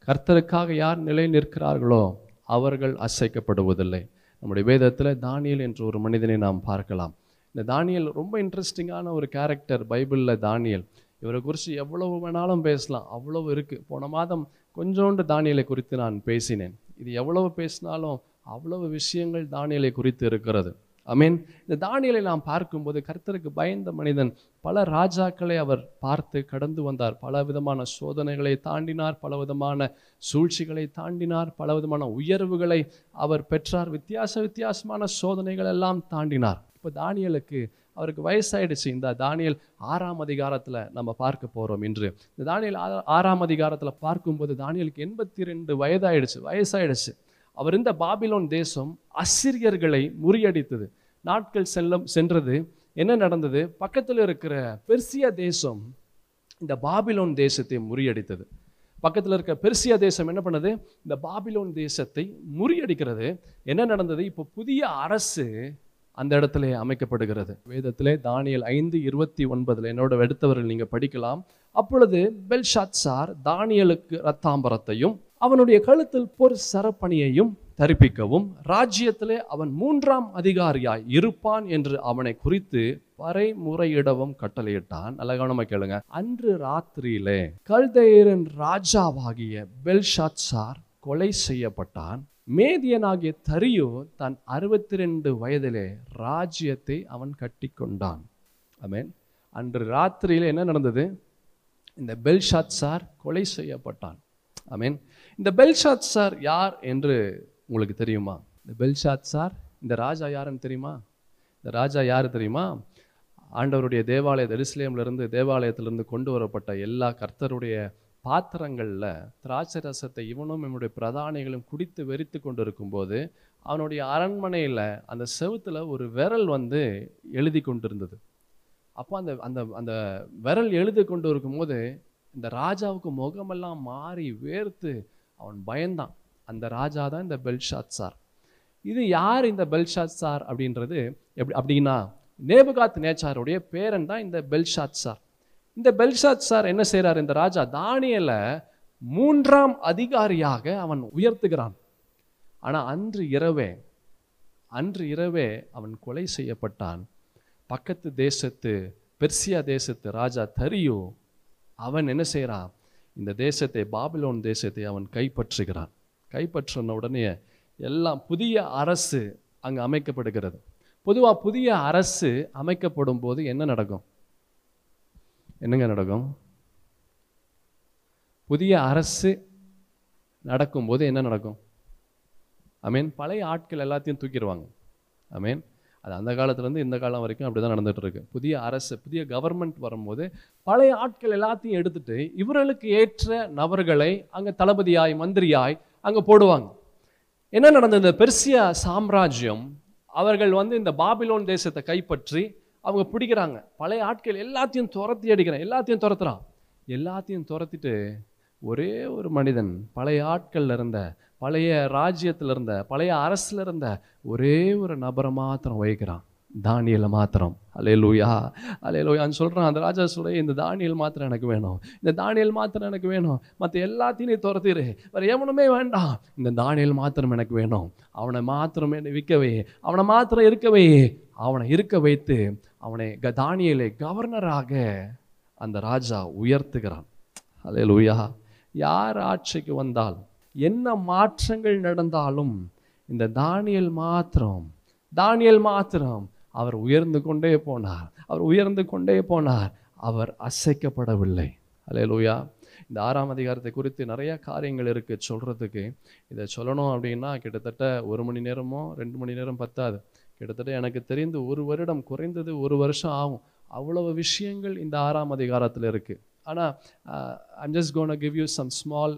கர்த்தருக்காக யார் நிலை நிற்கிறார்களோ அவர்கள் அசைக்கப்படுவதில்லை. நம்முடைய வேதத்தில் தானியல் என்ற ஒரு மனிதனை நாம் பார்க்கலாம். இந்த தானியல் ரொம்ப இன்ட்ரெஸ்டிங்கான ஒரு கேரக்டர் பைபிளில் தானியல். இவரை குறித்து எவ்வளவு வேணாலும் பேசலாம். அவ்வளவு இருக்குது போன மாதம் கொஞ்சோண்டு தானியலை குறித்து நான் பேசினேன். இது எவ்வளவு பேசினாலும் அவ்வளவு விஷயங்கள் தானியலை குறித்து இருக்கிறது. அமீன் இந்த தானியலை நாம் பார்க்கும்போது கர்த்தருக்கு பயந்த மனிதன் பல ராஜாக்களை அவர் பார்த்து கடந்து வந்தார். பல விதமான சோதனைகளை தாண்டினார் பல விதமான சூழ்ச்சிகளை தாண்டினார் பல விதமான உயர்வுகளை அவர் பெற்றார். வித்தியாச வித்தியாசமான சோதனைகள் எல்லாம் தாண்டினார். இப்போ தானியலுக்கு அவருக்கு வயசாயிடுச்சு. இந்த தானியல் ஆறாம் அதிகாரத்தில் நம்ம பார்க்க போகிறோம் இன்று. இந்த தானியல் ஆ- ஆறாம் அதிகாரத்தில் பார்க்கும்போது தானியலுக்கு எண்பத்தி ரெண்டு வயதாயிடுச்சு. வயசாயிடுச்சு. அவர் இந்த பாபிலோன் தேசம் அசிரியர்களை முறியடித்தது. நாட்கள் செல்லும் சென்றது. என்ன நடந்தது? பக்கத்தில் இருக்கிற பெர்சியா தேசம் இந்த பாபிலோன் தேசத்தை முறியடித்தது. பக்கத்தில் இருக்க பெர்சியா தேசம் என்ன பண்ணுது? இந்த பாபிலோன் தேசத்தை முறியடிக்கிறது. என்ன நடந்தது? இப்போ புதிய அரசு அந்த இடத்துல அமைக்கப்படுகிறது. வேதத்திலே தானியல் ஐந்து இருபத்தி ஒன்பதில் என்னோட எடுத்தவர்கள் நீங்கள் படிக்கலாம். அப்பொழுது பெல்ஷாத் சார் தானியலுக்கு ரத்தாம்பரத்தையும் அவனுடைய கழுத்தில் பொற் சரப்பணியையும் தரிப்பிக்கவும் ராஜ்யத்திலே அவன் மூன்றாம் அதிகாரியாய் இருப்பான் என்று அவனை குறித்து பறைமுறையிடவும் கட்டளையிட்டான். நல்ல கவனமா கேளுங்க. அன்று ராத்திரியிலே கல்தையரின் ராஜாவாகிய பெல்ஷாத்சார் கொலை செய்யப்பட்டான். மேதியனாகிய தரியோ தன் அறுபத்தி ரெண்டு வயதிலே ராஜ்யத்தை அவன் கட்டி கொண்டான் அமேன் அன்று ராத்திரியில் என்ன நடந்தது? இந்த பெல்ஷாத் சார் கொலை செய்யப்பட்டான். ஐ மீன் இந்த பெல்ஷாத் சார் யார் என்று உங்களுக்கு தெரியுமா? இந்த பெல்ஷாத் சார் இந்த ராஜா யாருன்னு தெரியுமா? இந்த ராஜா யார் தெரியுமா? ஆண்டவருடைய தேவாலய எருசலேம்ல தேவாலயத்திலிருந்து கொண்டு வரப்பட்ட எல்லா கர்த்தருடைய பாத்திரங்களில் திராட்சை ரசத்தை இவனும் இவனுடைய பிரதானிகளும் குடித்து வெறித்து கொண்டு இருக்கும்போது அவனுடைய அரண்மனையில் அந்த செவுத்துல ஒரு விரல் வந்து எழுதி கொண்டிருந்தது. அப்போ அந்த அந்த அந்த விரல் எழுதி கொண்டு இருக்கும்போது இந்த ராஜாவுக்கு முகமெல்லாம் மாறி வேர்த்து அவன் பயந்தான். அந்த ராஜா தான் இந்த பெல்ஷாத் சார். இது யார் இந்த பெல்ஷாத் சார் அப்படின்றது? எப்படி அப்படின்னா நேபுகாத் நேச்சாருடைய பேரன் தான் இந்த பெல்ஷாத் சார். இந்த பெல்ஷாத் சார் என்ன செய்கிறார் இந்த ராஜா தானியலை மூன்றாம் அதிகாரியாக அவன் உயர்த்துகிறான். ஆனால் அன்று இரவே அன்று இரவே அவன் கொலை செய்யப்பட்டான். பக்கத்து தேசத்து பெர்சியா தேசத்து ராஜா தரியோ அவன் என்ன செய்கிறான் இந்த தேசத்தை பாபிலோன் தேசத்தை அவன் கைப்பற்றுகிறான். கைப்பற்றின உடனே எல்லாம் புதிய அரசு அங்கு அமைக்கப்படுகிறது. பொதுவா புதிய அரசு அமைக்கப்படும் போது என்ன நடக்கும்? என்னங்க நடக்கும்? புதிய அரசு நடக்கும்போது என்ன நடக்கும்? ஐ மீன் பழைய ஆட்கள் எல்லாத்தையும் தூக்கிடுவாங்க. ஐ மீன் அது அந்த காலத்துலேருந்து இந்த காலம் வரைக்கும் அப்படி தான் நடந்துகிட்ருக்கு புதிய அரசு புதிய கவர்மெண்ட் வரும்போது பழைய ஆட்கள் எல்லாத்தையும் எடுத்துட்டு இவர்களுக்கு ஏற்ற நபர்களை அங்கே தளபதியாய் மந்திரியாய் அங்கே போடுவாங்க. என்ன நடந்தது? இந்த பெர்சியா சாம்ராஜ்யம் அவர்கள் வந்து இந்த பாபிலோன் தேசத்தை கைப்பற்றி அவங்க பிடிக்கிறாங்க. பழைய ஆட்கள் எல்லாத்தையும் துரத்தி அடிக்கிறான் எல்லாத்தையும் துரத்துறான். எல்லாத்தையும் துரத்திட்டு ஒரே ஒரு மனிதன் பழைய ஆட்கள்ல இருந்த பழைய ராஜ்யத்தில் இருந்த பழைய அரசுல இருந்த ஒரே ஒரு நபரை மாத்திரம் வைக்கிறான் தானியலை மாத்திரம். அலே லூயா அலே லூயான்னு சொல்கிறான் அந்த ராஜா சொல்ல இந்த தானியல் மாத்திரம் எனக்கு வேணும். இந்த தானியல் மாத்திரம் எனக்கு வேணும். மற்ற எல்லாத்தையும் நீ துரத்திடு வேறு எவனுமே வேண்டாம். இந்த தானியல் மாத்திரம் எனக்கு வேணும். அவனை மாத்திரம் என்னை விற்கவே அவனை மாத்திரம் இருக்கவே அவனை இருக்க வைத்து அவனை க- தானியலை கவர்னராக அந்த ராஜா உயர்த்துகிறான். அலே லூயா யார் ஆட்சிக்கு வந்தால் என்ன மாற்றங்கள் நடந்தாலும் இந்த தானியல் மாத்திரம் தானியல் மாத்திரம் அவர் உயர்ந்து கொண்டே போனார். அவர் உயர்ந்து கொண்டே போனார். அவர் அசைக்கப்படவில்லை. அலே லூயா இந்த ஆறாம் அதிகாரத்தை குறித்து நிறைய காரியங்கள் இருக்கு சொல்றதுக்கு. இதை சொல்லணும் அப்படின்னா கிட்டத்தட்ட ஒரு மணி நேரமோ ரெண்டு மணி நேரம் பத்தாது. கிட்டத்தட்ட எனக்கு தெரிந்து ஒரு வருடம் குறைந்தது ஒரு வருஷம் ஆகும். அவ்வளவு விஷயங்கள் இந்த ஆறாம் அதிகாரத்தில் இருக்கு. ஆனால் I'm just gonna give you some small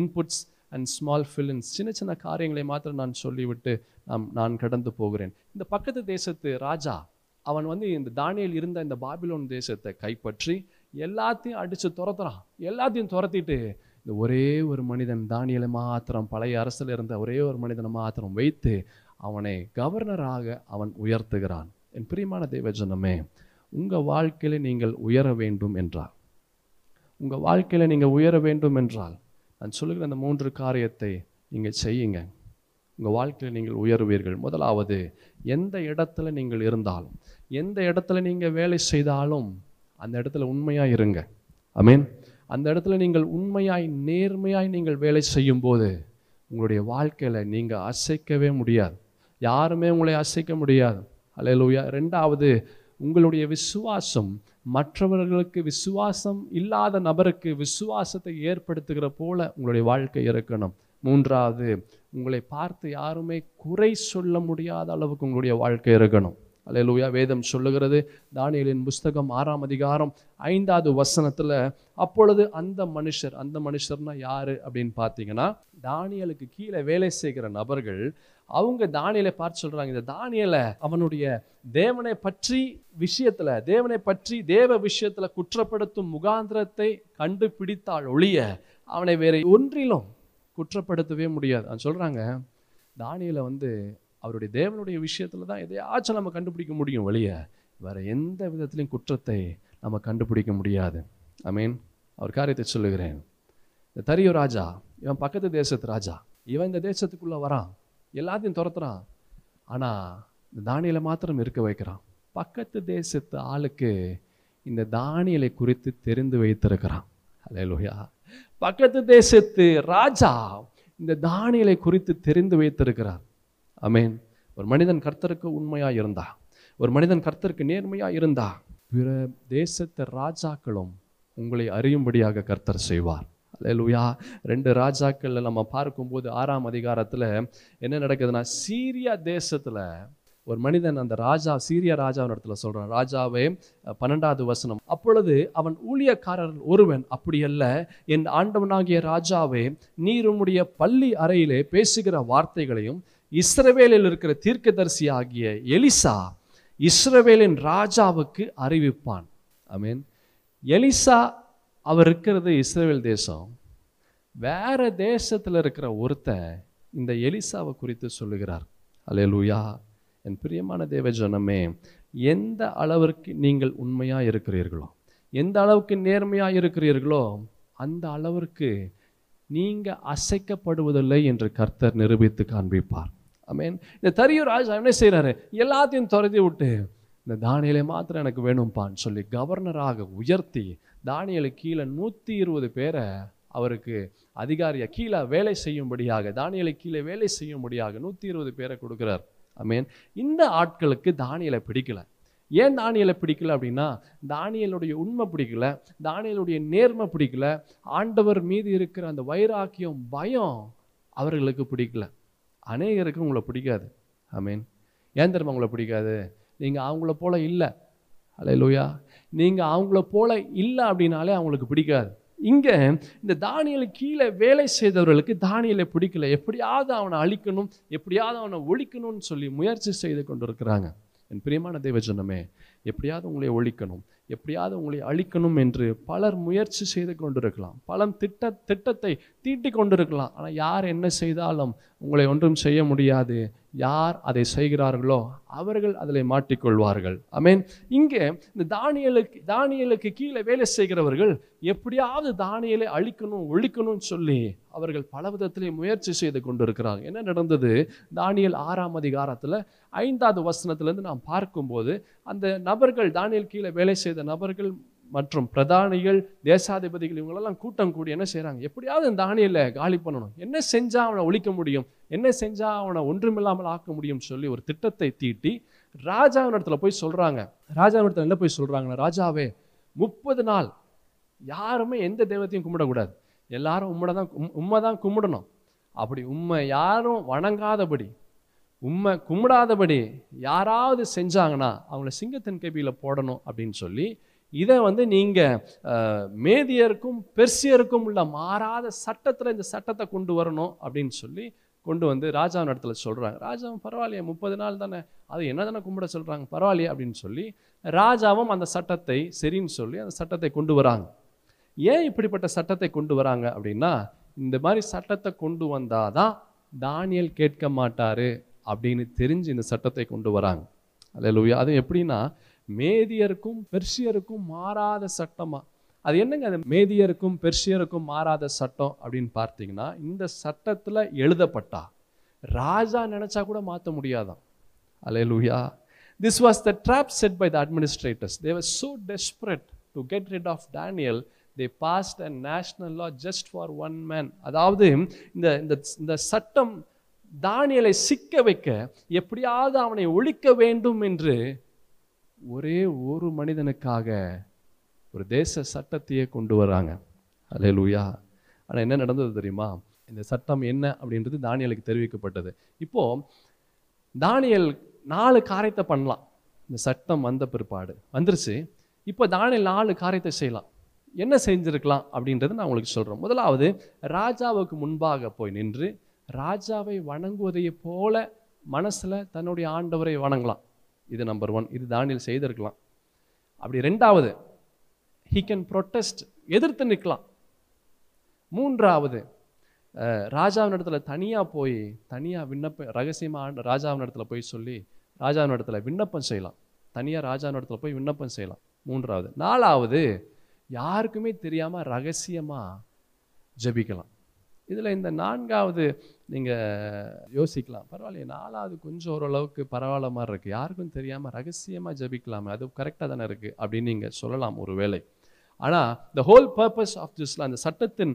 inputs and small fillings சின்ன சின்ன காரியங்களை மாத்திரம் நான் சொல்லிவிட்டு நாம் நான் கடந்து போகிறேன். இந்த பக்கத்து தேசத்து ராஜா அவன் வந்து இந்த தானியல் இருந்த இந்த பாபிலோன் தேசத்தை கைப்பற்றி எல்லாத்தையும் அடித்து துரத்துறான். எல்லாத்தையும் துரத்திட்டு இந்த ஒரே ஒரு மனிதன் தானியலை மாத்திரம் பழைய அரசில் இருந்த ஒரே ஒரு மனிதனை மாத்திரம் வைத்து அவனை கவர்னராக அவன் உயர்த்துகிறான். என் பிரியமான தேவஜனமே உங்கள் வாழ்க்கையில் நீங்கள் உயர வேண்டும் என்றால் உங்கள் வாழ்க்கையில் நீங்கள் உயர வேண்டும் என்றால் நான் சொல்லுகிற அந்த மூன்று காரியத்தை நீங்கள் செய்யுங்க. உங்கள் வாழ்க்கையில் நீங்கள் உயருவீர்கள். முதலாவது எந்த இடத்துல நீங்கள் இருந்தாலும் எந்த இடத்துல நீங்கள் வேலை செய்தாலும் அந்த இடத்துல உண்மையாக இருங்க. மீன் அந்த இடத்துல நீங்கள் உண்மையாய் நேர்மையாய் நீங்கள் வேலை செய்யும்போது உங்களுடைய வாழ்க்கையில் நீங்கள் அசைக்கவே முடியாது. யாருமே உங்களை அசைக்க முடியாது. அல்லேலூயா ரெண்டாவது உங்களுடைய விசுவாசம் மற்றவர்களுக்கு விசுவாசம் இல்லாத நபருக்கு விசுவாசத்தை ஏற்படுத்துகிற போல உங்களுடைய வாழ்க்கை இருக்கணும். மூன்றாவது உங்களை பார்த்து யாருமே குறை சொல்ல முடியாத அளவுக்கு உங்களுடைய வாழ்க்கை இருக்கணும். அலையலூயா வேதம் சொல்லுகிறது தானியலின் புஸ்தகம் ஆறாம் அதிகாரம் ஐந்தாவது வசனத்தில் அப்பொழுது அந்த மனுஷர் அந்த மனுஷர்னா யாரு அப்படின்னு பார்த்தீங்கன்னா தானியலுக்கு கீழே வேலை செய்கிற நபர்கள் அவங்க தானியலை பார்த்து சொல்கிறாங்க இந்த தானியலை அவனுடைய தேவனை பற்றி விஷயத்தில் தேவனை பற்றி தேவ விஷயத்தில் குற்றப்படுத்தும் முகாந்திரத்தை கண்டுபிடித்தால் ஒழிய அவனை வேற ஒன்றிலும் குற்றப்படுத்தவே முடியாது. அது சொல்கிறாங்க தானியலை வந்து அவருடைய தேவனுடைய விஷயத்தில் தான் எதையாச்சும் நம்ம கண்டுபிடிக்க முடியும் வழிய வேற எந்த விதத்திலையும் குற்றத்தை நம்ம கண்டுபிடிக்க முடியாது. ஐ மீன் அவர் காரியத்தை சொல்லுகிறேன். இந்த தரியோ ராஜா இவன் பக்கத்து தேசத்து ராஜா இவன் இந்த தேசத்துக்குள்ளே வரான். எல்லாத்தையும் துரத்துறான். ஆனால் இந்த தானியலை மாத்திரம் இருக்க வைக்கிறான். பக்கத்து தேசத்து ஆளுக்கு இந்த தானியலை குறித்து தெரிந்து வைத்திருக்கிறான். அல்லேலூயா பக்கத்து தேசத்து ராஜா இந்த தானியலை குறித்து தெரிந்து வைத்திருக்கிறார். அமேன் ஒரு மனிதன் கர்த்தருக்கு உண்மையாக இருந்தா ஒரு மனிதன் கர்த்தருக்கு நேர்மையாக இருந்தா பிற தேசத்து ராஜாக்களும் உங்களை அறியும்படியாக கர்த்தர் செய்வார். லூயா ரெண்டு ராஜாக்களில் நம்ம பார்க்கும்போது ஆறாம் அதிகாரத்தில் என்ன நடக்குதுன்னா சீரியா தேசத்தில் ஒரு மனிதன் அந்த ராஜா சீரிய ராஜாவின் இடத்துல சொல்கிறான் ராஜாவே பன்னெண்டாவது வசனம். அப்பொழுது அவன் ஊழியக்காரர் ஒருவன் அப்படியல்ல என் ஆண்டவனாகிய ராஜாவே நீர் உம்முடைய பள்ளி அறையிலே பேசுகிற வார்த்தைகளையும் இஸ்ரவேலில் இருக்கிற தீர்க்கதரிசி ஆகிய எலிசா இஸ்ரவேலின் ராஜாவுக்கு அறிவிப்பான். ஐ மீன் எலிசா அவர் இருக்கிறது இஸ்ரேல் தேசம். வேற தேசத்தில் இருக்கிற ஒருத்தன் இந்த எலிசாவை குறித்து சொல்லுகிறார். அல்லேலூயா என் பிரியமான தேவ ஜனமே எந்த அளவிற்கு நீங்கள் உண்மையாக இருக்கிறீர்களோ எந்த அளவுக்கு நேர்மையாக இருக்கிறீர்களோ அந்த அளவிற்கு நீங்கள் அசைக்கப்படுவதில்லை என்று கர்த்தர் நிரூபித்து காண்பிப்பார். மீன் இந்த தரியூர் ராஜா என்ன செய்கிறாரு எல்லாத்தையும் துரத்தி விட்டு இந்த தானியலை மாத்திரம் எனக்கு வேணும்ப்பான்னு சொல்லி கவர்னராக உயர்த்தி தானியலு கீழே நூற்றி இருபது பேரை அவருக்கு அதிகாரியாக கீழே வேலை செய்யும்படியாக தானியலை கீழே வேலை செய்யும்படியாக நூற்றி இருபது பேரை கொடுக்குறார். மீன் இந்த ஆட்களுக்கு தானியலை பிடிக்கல. ஏன் தானியலை பிடிக்கல அப்படின்னா தானியலுடைய உண்மை பிடிக்கல தானியலுடைய நேர்மை பிடிக்கல ஆண்டவர் மீது இருக்கிற அந்த வைராக்கியம் பயம் அவர்களுக்கு பிடிக்கல. அநேகருக்கு உங்களை பிடிக்காது. ஆமென். ஏன் தெரியுமா உங்களை பிடிக்காது? நீங்கள் அவங்கள போல இல்லை. அல்லேலூயா நீங்கள் அவங்கள போல இல்லை அப்படின்னாலே அவங்களுக்கு பிடிக்காது. இங்கே இந்த தானியலை கீழே வேலை செய்தவர்களுக்கு தானியலை பிடிக்கல. எப்படியாவது அவனை அழிக்கணும் எப்படியாவது அவனை ஒழிக்கணும்னு சொல்லி முயற்சி செய்து கொண்டிருக்கிறாங்க. என் பிரியமான தேவஜனமே எப்படியாவது உங்களை ஒழிக்கணும் எப்படியாவது உங்களை அழிக்கணும் என்று பலர் முயற்சி செய்து கொண்டிருக்கலாம். பலம் திட்ட திட்டத்தை தீட்டி கொண்டிருக்கலாம். ஆனால் யார் என்ன செய்தாலும் உங்களை ஒன்றும் செய்ய முடியாது. யார் அதை செய்கிறார்களோ அவர்கள் அதில் மாட்டிக்கொள்வார்கள். அமேன் இங்கே இந்த தானியலுக்கு தானியலுக்கு கீழே வேலை செய்கிறவர்கள் எப்படியாவது தானியலை அழிக்கணும் ஒழிக்கணும்னு சொல்லி அவர்கள் பல விதத்திலே முயற்சி செய்து கொண்டிருக்கிறாங்க என்ன நடந்தது? தானியல் ஆறாம் அதிகாரத்தில் ஐந்தாவது வசனத்திலேருந்து நாம் பார்க்கும்போது அந்த நபர்கள் தானியல் கீழே வேலை செய்த நபர்கள் மற்றும் பிரதானிகள் தேசாதிபதிகள் இவங்களெல்லாம் கூட்டம் கூடி என்ன செய்கிறாங்க எப்படியாவது இந்த தானியலை காலி பண்ணணும். என்ன செஞ்சால் அவனை ஒழிக்க முடியும்? என்ன செஞ்சால் அவனை ஒன்றுமில்லாமல் ஆக்க முடியும்னு சொல்லி ஒரு திட்டத்தை தீட்டி ராஜாவின் இடத்துல போய் சொல்கிறாங்க ராஜாவின் இடத்துல என்ன போய் சொல்கிறாங்கன்னா ராஜாவே முப்பது நாள் யாருமே எந்த தெய்வத்தையும் கும்பிடக்கூடாது. எல்லாரும் உம்மை தான் உண்மை தான் கும்பிடணும். அப்படி உண்மை யாரும் வணங்காதபடி உண்மை கும்பிடாதபடி யாராவது செஞ்சாங்கன்னா அவங்கள சிங்கத்தின் கபியில் போடணும் அப்படின்னு சொல்லி இதை வந்து நீங்கள் மேதியருக்கும் பெர்சியருக்கும் உள்ள மாறாத சட்டத்தில் இந்த சட்டத்தை கொண்டு வரணும் அப்படின்னு சொல்லி கொண்டு வந்து ராஜாவின் இடத்துல சொல்கிறாங்க ராஜாவும் பரவாயில்லையே முப்பது நாள் தானே அது என்ன தானே கும்பிட சொல்கிறாங்க பரவாயில்லையே அப்படின்னு சொல்லி ராஜாவும் அந்த சட்டத்தை சரின்னு சொல்லி அந்த சட்டத்தை கொண்டு வராங்க. ஏன் இப்படிப்பட்ட சட்டத்தை கொண்டு வராங்க அப்படின்னா இந்த மாதிரி சட்டத்தை கொண்டு வந்தால் தான் தானியல் கேட்க மாட்டார். அப்படின்னு தெரிஞ்சு இந்த சட்டத்தை கொண்டு வராங்க. அல்ல அது எப்படின்னா மேதியருக்கும் பெர்ஷியருக்கும் மாறாத சட்டமாக அது என்னங்க அது? மேதியருக்கும் பெர்ஷியருக்கும் மாறாத சட்டம் அப்படின்னு பார்த்தீங்கன்னா இந்த சட்டத்தில் எழுதப்பட்டா ராஜா நினச்சா கூட மாற்ற முடியாதான். Hallelujah this was the trap set by the administrators they were so desperate to get rid of Daniel they passed a national law just for one man அதாவது இந்த இந்த இந்த சட்டம் தானியலை சிக்க வைக்க எப்படியாவது அவனை ஒழிக்க வேண்டும் என்று ஒரே ஒரு மனிதனுக்காக ஒரு தேச சட்டத்தையே கொண்டு வராங்க. அலே லூயா ஆனால் என்ன நடந்தது தெரியுமா? இந்த சட்டம் என்ன அப்படின்றது தானியலுக்கு தெரிவிக்கப்பட்டது. இப்போ தானியல் நாலு காரியத்தை பண்ணலாம். இந்த சட்டம் வந்த பிற்பாடு. வந்துருச்சு. இப்போ தானியல் நாலு காரியத்தை செய்யலாம். என்ன செஞ்சுருக்கலாம் அப்படின்றத நான் உங்களுக்கு சொல்கிறேன் முதலாவது ராஜாவுக்கு முன்பாக போய் நின்று ராஜாவை வணங்குவதை போல மனசில் தன்னுடைய ஆண்டவரை வணங்கலாம். இது நம்பர் ஒன் இது தானியல் செய்திருக்கலாம். அப்படி ரெண்டாவது ஹீ கேன் ப்ரொட்டஸ்ட் எதிர்த்து நிற்கலாம். மூன்றாவது ராஜாவின் இடத்துல தனியாக போய் தனியாக விண்ணப்ப ரகசியமாக ஆண்ட ராஜாவின் இடத்துல போய் சொல்லி ராஜாவின் இடத்துல விண்ணப்பம் செய்யலாம். தனியாக ராஜாவின் இடத்துல போய் விண்ணப்பம் செய்யலாம். மூன்றாவது. நாலாவது யாருக்குமே தெரியாமல் ரகசியமாக ஜபிக்கலாம். இதில் இந்த நான்காவது நீங்கள் யோசிக்கலாம். பரவாயில்லையே நாலாவது கொஞ்சம் ஓரளவுக்கு பரவாயில்ல மாதிரி இருக்குது யாருக்கும் தெரியாமல் ரகசியமாக ஜபிக்கலாமே அது கரெக்டாக தானே இருக்குது அப்படின்னு நீங்கள் சொல்லலாம் ஒரு வேலை ஆனால் the whole purpose of this அந்த சட்டத்தின்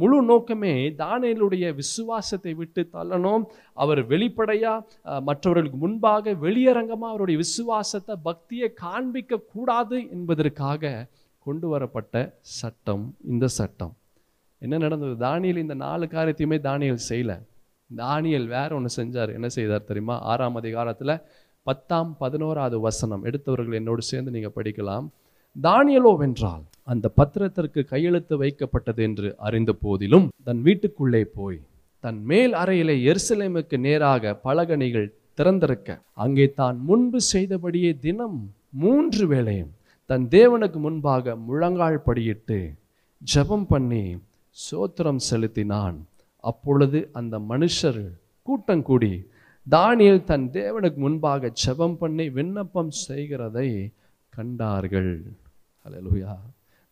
முழு நோக்கமே தானியலுடைய விசுவாசத்தை விட்டு தள்ளணும். அவர் வெளிப்படையாக மற்றவர்களுக்கு முன்பாக வெளியரங்கமாக அவருடைய விசுவாசத்தை பக்தியை காண்பிக்க கூடாது என்பதற்காக கொண்டு வரப்பட்ட சட்டம் இந்த சட்டம். என்ன நடந்தது? தானியல் இந்த நாலு காரியத்தையுமே தானியல் செய்யல. தானியல் வேற ஒன்று செஞ்சார். என்ன செய்தார் தெரியுமா? ஆறாம் அதிகாரத்தில் பத்தாம் பதினோராவது வசனம். எடுத்தவர்கள் என்னோடு சேர்ந்து நீங்கள் படிக்கலாம். தானியலோ வென்றால் அந்த பத்திரத்திற்கு கையெழுத்து வைக்கப்பட்டது என்று அறிந்த போதிலும் தன் வீட்டுக்குள்ளே போய் தன் மேல் அறையிலே எருசலேமுக்கு நேராக பலகணிகள் திறந்திருக்க அங்கே தான் முன்பு செய்தபடியே தினம் மூன்று வேளையும் தன் தேவனுக்கு முன்பாக முழங்கால் படியிட்டு ஜெபம் பண்ணி சோத்திரம் செலுத்தினான். அப்பொழுது அந்த மனுஷர் கூட்டம் கூடி தானியல் தன் தேவனுக்கு முன்பாக செபம் பண்ணி விண்ணப்பம் செய்கிறதை கண்டார்கள். அலலுயா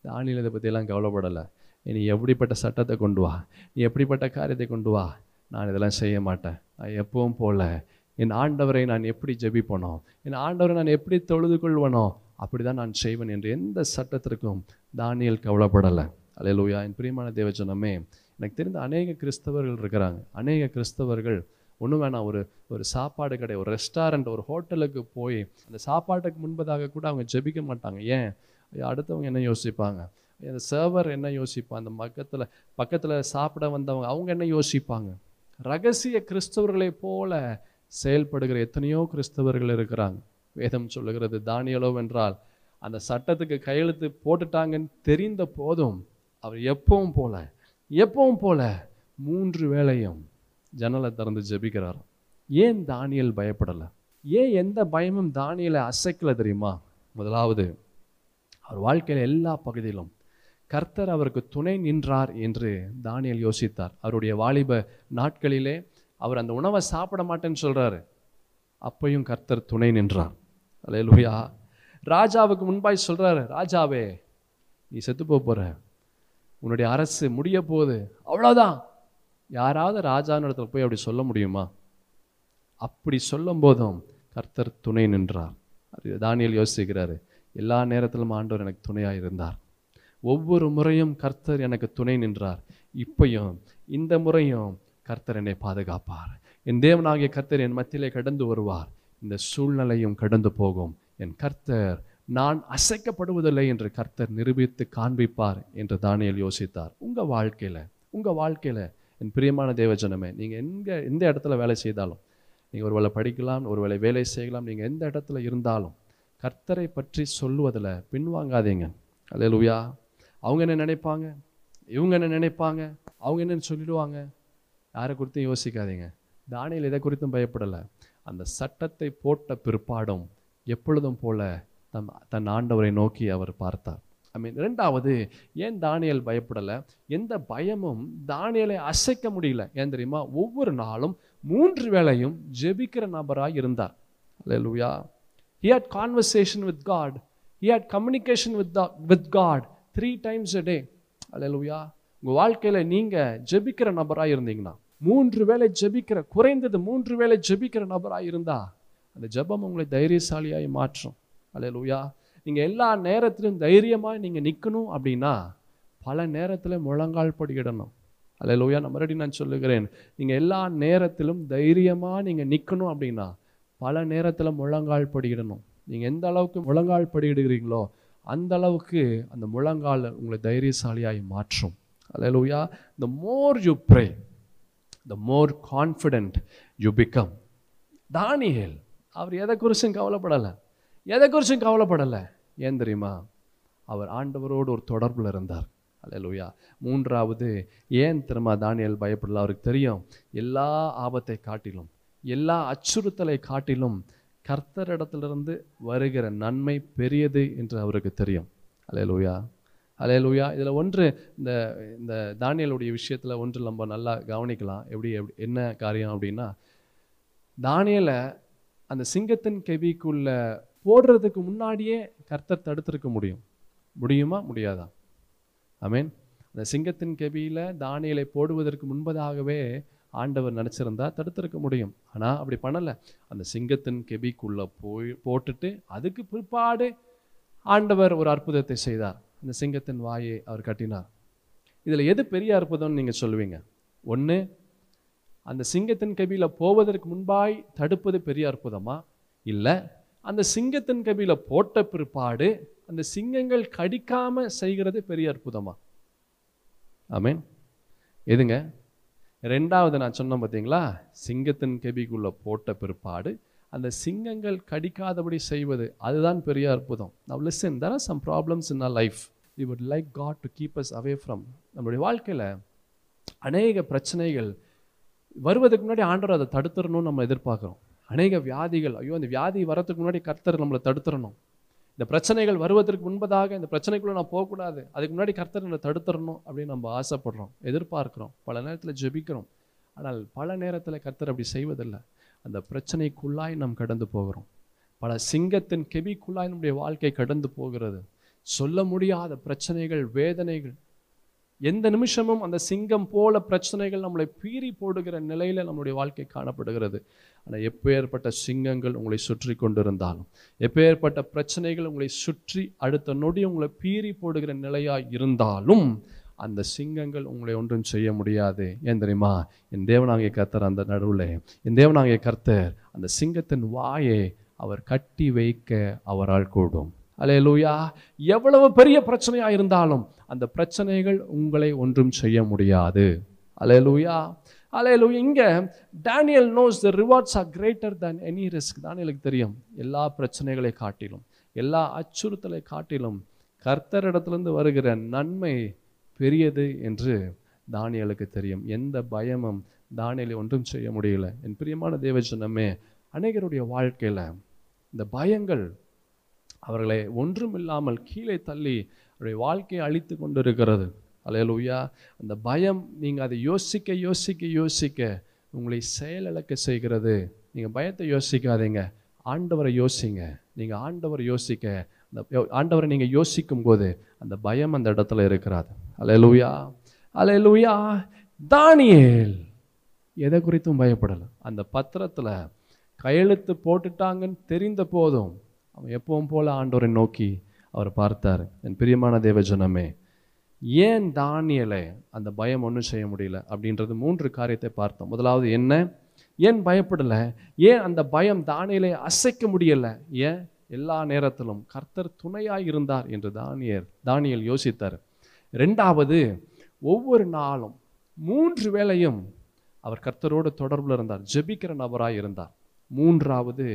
தானியல் இதை பற்றியெல்லாம் கவலைப்படலை. நீ எப்படிப்பட்ட சட்டத்தை கொண்டு வா? நீ எப்படிப்பட்ட காரியத்தை கொண்டு வா? நான் இதெல்லாம் செய்ய மாட்டேன். நான் எப்பவும் போல என் ஆண்டவரை நான் எப்படி ஜெபிப்பனோ என் ஆண்டவரை நான் எப்படி தொழுது கொள்வனோ அப்படி தான் நான் செய்வேன் என்று எந்த சட்டத்திற்கும் தானியல் கவலைப்படலை. அலையலூயா என் பிரியமான தேவஜனமே எனக்கு தெரிந்த அநேக கிறிஸ்தவர்கள் இருக்கிறாங்க. அநேக கிறிஸ்தவர்கள் ஒன்றும் வேணாம் ஒரு ஒரு சாப்பாடு கடை ஒரு ரெஸ்டாரண்ட் ஒரு ஹோட்டலுக்கு போய் அந்த சாப்பாட்டுக்கு முன்பதாக கூட அவங்க ஜெபிக்க மாட்டாங்க. ஏன்? அடுத்தவங்க என்ன யோசிப்பாங்க? அந்த சர்வர் என்ன யோசிப்பாங்க அந்த பக்கத்தில் பக்கத்தில் சாப்பிட வந்தவங்க அவங்க என்ன யோசிப்பாங்க? ரகசிய கிறிஸ்தவர்களை போல செயல்படுகிற எத்தனையோ கிறிஸ்தவர்கள் இருக்கிறாங்க. வேதம் சொல்லுகிறது தானியலோ என்றால் அந்த சட்டத்துக்கு கையெழுத்து போட்டுட்டாங்கன்னு தெரிந்த போதும் அவர் எப்பவும் போல எப்பவும் போல மூன்று வேளையும் ஜன்னலை திறந்து ஜெபிக்கிறார். ஏன் தானியல் பயப்படலை? ஏன் எந்த பயமும் தானியலை அசைக்கலை தெரியுமா? முதலாவது அவர் வாழ்க்கையில் எல்லா பகுதியிலும் கர்த்தர் அவருக்கு துணை நின்றார் என்று தானியல் யோசித்தார். அவருடைய வாலிப நாட்களிலே அவர் அந்த உணவை சாப்பிட மாட்டேன்னு சொல்கிறாரு அப்பையும் கர்த்தர் துணை நின்றார். அலையலுயா ராஜாவுக்கு முன்பாய் சொல்கிறாரு ராஜாவே நீ செத்து போகிற உன்னுடைய அரசு முடிய போகுது அவ்வளோதான் யாராவது ராஜான்னு இடத்துல போய் அப்படி சொல்ல முடியுமா? அப்படி சொல்லும் போதும் கர்த்தர் துணை நின்றார். தானியல் யோசிக்கிறாரு எல்லா நேரத்திலும் ஆண்டவர் எனக்கு துணையாக இருந்தார். ஒவ்வொரு முறையும் கர்த்தர் எனக்கு துணை நின்றார். இப்பையும் இந்த முறையும் கர்த்தர் என்னை பாதுகாப்பார். என் தேவனாகிய கர்த்தர் என் மத்தியிலே கடந்து வருவார். இந்த சூழ்நிலையும் கடந்து போகும். என் கர்த்தர் நான் அசைக்கப்படுவதில்லை என்று கர்த்தர் நிரூபித்து காண்பிப்பார் என்று தானியல் யோசித்தார். உங்கள் வாழ்க்கையில் உங்கள் வாழ்க்கையில் என் பிரியமான தேவஜனமே நீங்கள் எங்கே எந்த இடத்துல வேலை செய்தாலும் நீங்க ஒருவேளை படிக்கலாம் ஒருவேளை வேலை செய்யலாம் நீங்கள் எந்த இடத்துல இருந்தாலும் கர்த்தரை பற்றி சொல்லுவதில் பின்வாங்காதீங்க. அல்லேலூயா அவங்க என்ன நினைப்பாங்க? இவங்க என்ன நினைப்பாங்க? அவங்க என்னன்னு சொல்லிடுவாங்க. யாரை குறித்தும் யோசிக்காதீங்க. தானியல் எதை குறித்தும் பயப்படலை. அந்த சட்டத்தை போட்ட பிற்பாடும் எப்பொழுதும் போல தம் தன் ஆண்டவரை நோக்கி அவர் பார்த்தார். ஐ மீன் ரெண்டாவது ஏன் தானியல் பயப்படலை? எந்த பயமும் தானியலை அசைக்க முடியல. ஏன் தெரியுமா? ஒவ்வொரு நாளும் மூன்று வேளையும் ஜெபிக்கிற நபராக இருந்தார். லூயா he had conversation with God he had communication with the, with God three times day day. Hallelujah உங்கள் வாழ்க்கையில் நீங்கள் ஜெபிக்கிற நபராக இருந்தீங்கன்னா மூன்று வேளை ஜெபிக்கிற குறைந்தது மூன்று வேளை ஜெபிக்கிற நபராக இருந்தா அந்த ஜெபம் உங்களை தைரியசாலியாகி மாற்றும். அலையலூயா நீங்கள் எல்லா நேரத்திலும் தைரியமாக நீங்கள் நிற்கணும் அப்படின்னா பல நேரத்தில் முழங்கால் படியிடணும். அலையலூயா நான் மறுபடியும் நான் சொல்லுகிறேன். நீங்கள் எல்லா நேரத்திலும் தைரியமாக நீங்கள் நிற்கணும் அப்படின்னா பல நேரத்தில் முழங்கால் படியிடணும். நீங்கள் எந்த அளவுக்கு முழங்கால் படியிடுகிறீங்களோ அந்த அளவுக்கு அந்த முழங்கால் உங்களை தைரியசாலியாகி மாற்றும். Hallelujah the more you pray the more confident you become Daniel அவர் எதை குறிச்சும் கவலைப்படலை. எதை குறிச்சும் கவலைப்படலை. ஏன் தெரியுமா? அவர் ஆண்டவரோடு ஒரு தொடர்பில் இருந்தார். அல்லேலூயா மூன்றாவது ஏன் திரும்ப தானியல் பயப்படல? அவருக்கு தெரியும் எல்லா ஆபத்தை காட்டிலும் எல்லா அச்சுறுத்தலை காட்டிலும் கர்த்தரிடத்திலிருந்து வருகிற நன்மை பெரியது என்று அவருக்கு தெரியும். அலையலூயா அலையலூயா இதில் ஒன்று இந்த இந்த தானியலுடைய விஷயத்தில் ஒன்று நம்ம நல்லா கவனிக்கலாம். எப்படி எப்படி என்ன காரியம் அப்படின்னா தானியலை அந்த சிங்கத்தின் கெவிக்குள்ள போடுறதுக்கு முன்னாடியே கர்த்தர் தடுத்திருக்க முடியும். முடியுமா? முடியாதா? ஆமீன் அந்த சிங்கத்தின் கெபியில் தானியலை போடுவதற்கு முன்பதாகவே ஆண்டவர் நினச்சிருந்தா தடுத்திருக்க முடியும். ஆனால் அப்படி பண்ணலை. அந்த சிங்கத்தின் கெபிக்குள்ளே போய் போட்டுட்டு அதுக்கு பிற்பாடு ஆண்டவர் ஒரு அற்புதத்தை செய்தார். அந்த சிங்கத்தின் வாயை அவர் கட்டினார். இதில் எது பெரிய அற்புதம்னு நீங்கள் சொல்லுவீங்க? ஒன்று அந்த சிங்கத்தின் கபியில் போவதற்கு முன்பாய் தடுப்பது பெரிய அற்புதமா? இல்லை அந்த சிங்கத்தின் கபியில் போட்ட பிற்பாடு அந்த சிங்கங்கள் கடிக்காம செய்கிறது பெரிய அற்புதமா? ஆமீன். எதுங்க? ரெண்டாவது நான் சொன்னேன் பார்த்தீங்களா சிங்கத்தின் கபிக்குள்ளே போட்ட பிற்பாடு அந்த சிங்கங்கள் கடிக்காதபடி செய்வது அதுதான் பெரிய அற்புதம். Now listen there are some problems in our life we would like God to keep us away from நம்மளுடைய வாழ்க்கையில் அநேக பிரச்சனைகள் வருவதற்கு முன்னாடி ஆண்டவர் அதை தடுத்துடணும்னு நம்ம எதிர்பார்க்குறோம். அநேக வியாதிகள். ஐயோ அந்த வியாதி வரதுக்கு முன்னாடி கர்த்தர் நம்மளை தடுத்துடணும் இந்த பிரச்சனைகள் வருவதற்கு முன்பதாக இந்த பிரச்சனைக்குள்ளே நான் போகக்கூடாது. அதுக்கு முன்னாடி கர்த்தர் நம்மளை தடுத்துடணும் அப்படின்னு நம்ம ஆசைப்படுறோம் எதிர்பார்க்குறோம். பல நேரத்தில் ஜெபிக்கிறோம். ஆனால் பல நேரத்தில் கர்த்தர் அப்படி செய்வதில்லை. அந்த பிரச்சனைக்குள்ளாய் நாம் கடந்து போகிறோம். பல சிங்கத்தின் கெபிக்குள்ளாய் நம்முடைய வாழ்க்கை கடந்து போகிறது. சொல்ல முடியாத பிரச்சனைகள் வேதனைகள் எந்த நிமிஷமும் அந்த சிங்கம் போல பிரச்சனைகள் நம்மளை பீறி போடுகிற நிலையில நம்மளுடைய வாழ்க்கை காணப்படுகிறது. ஆனால் எப்பேற்பட்ட சிங்கங்கள் உங்களை சுற்றி கொண்டிருந்தாலும் எப்பேற்பட்ட பிரச்சனைகள் உங்களை சுற்றி அடுத்த நொடி உங்களை பீறி போடுகிற நிலையாக இருந்தாலும் அந்த சிங்கங்கள் உங்களை ஒன்றும் செய்ய முடியாது. ஏன் தெரியுமா? என் தேவனாகிய கர்த்தர் அந்த நடுவில் என் தேவனாகிய கர்த்தர் அந்த சிங்கத்தின் வாயை அவர் கட்டி வைக்க அவரால் கூடும். அலையலூயா எவ்வளவு பெரிய பிரச்சனையாக இருந்தாலும் அந்த பிரச்சனைகள் உங்களை ஒன்றும் செய்ய முடியாது. அலையலூயா அலையலூயா இங்கே Daniel knows the rewards are greater than any risk தானியலுக்கு தெரியும். எல்லா பிரச்சனைகளை காட்டிலும் எல்லா அச்சுறுத்தலை காட்டிலும் கர்த்தரிடத்திலிருந்து வருகிற நன்மை பெரியது என்று தானியலுக்கு தெரியும். எந்த பயமும் தானியலை ஒன்றும் செய்ய முடியல. என் பிரியமான தேவஜனமே அநேகருடைய வாழ்க்கையில் இந்த பயங்கள் அவர்களை ஒன்றும் இல்லாமல் கீழே தள்ளி அவருடைய வாழ்க்கையை அழித்து கொண்டிருக்கிறது. அலையலூயா அந்த பயம் நீங்கள் அதை யோசிக்க யோசிக்க யோசிக்க உங்களை செயலிழக்க செய்கிறது. நீங்கள் பயத்தை யோசிக்காதீங்க. ஆண்டவரை யோசிங்க. நீங்கள் ஆண்டவரை யோசிக்க அந்த ஆண்டவரை நீங்கள் யோசிக்கும் போது அந்த பயம் அந்த இடத்துல இருக்கிறாது அலையலூயா அலையலூயா தானியேல் எதை குறித்தும் பயப்படலை. அந்த பத்திரத்தில் கையெழுத்து போட்டுட்டாங்கன்னு தெரிந்த போதும் அவன் எப்பவும் போல் ஆண்டவரை நோக்கி அவர் பார்த்தார் என் பிரியமான தேவஜனமே ஏன் தானியலை அந்த பயம் ஒன்றும் செய்ய முடியல? அப்படின்றது மூன்று காரியத்தை பார்த்தோம். முதலாவது என்ன? ஏன் பயப்படலை? ஏன் அந்த பயம் தானியலை அசைக்க முடியலை? ஏன்? எல்லா நேரத்திலும் கர்த்தர் துணையாக இருந்தார் என்று தானியர் தானியல் யோசித்தார். ரெண்டாவது ஒவ்வொரு நாளும் மூன்று வேளையும் அவர் கர்த்தரோடு தொடர்பில் இருந்தார் ஜெபிக்கிற நபராக இருந்தார். மூன்றாவது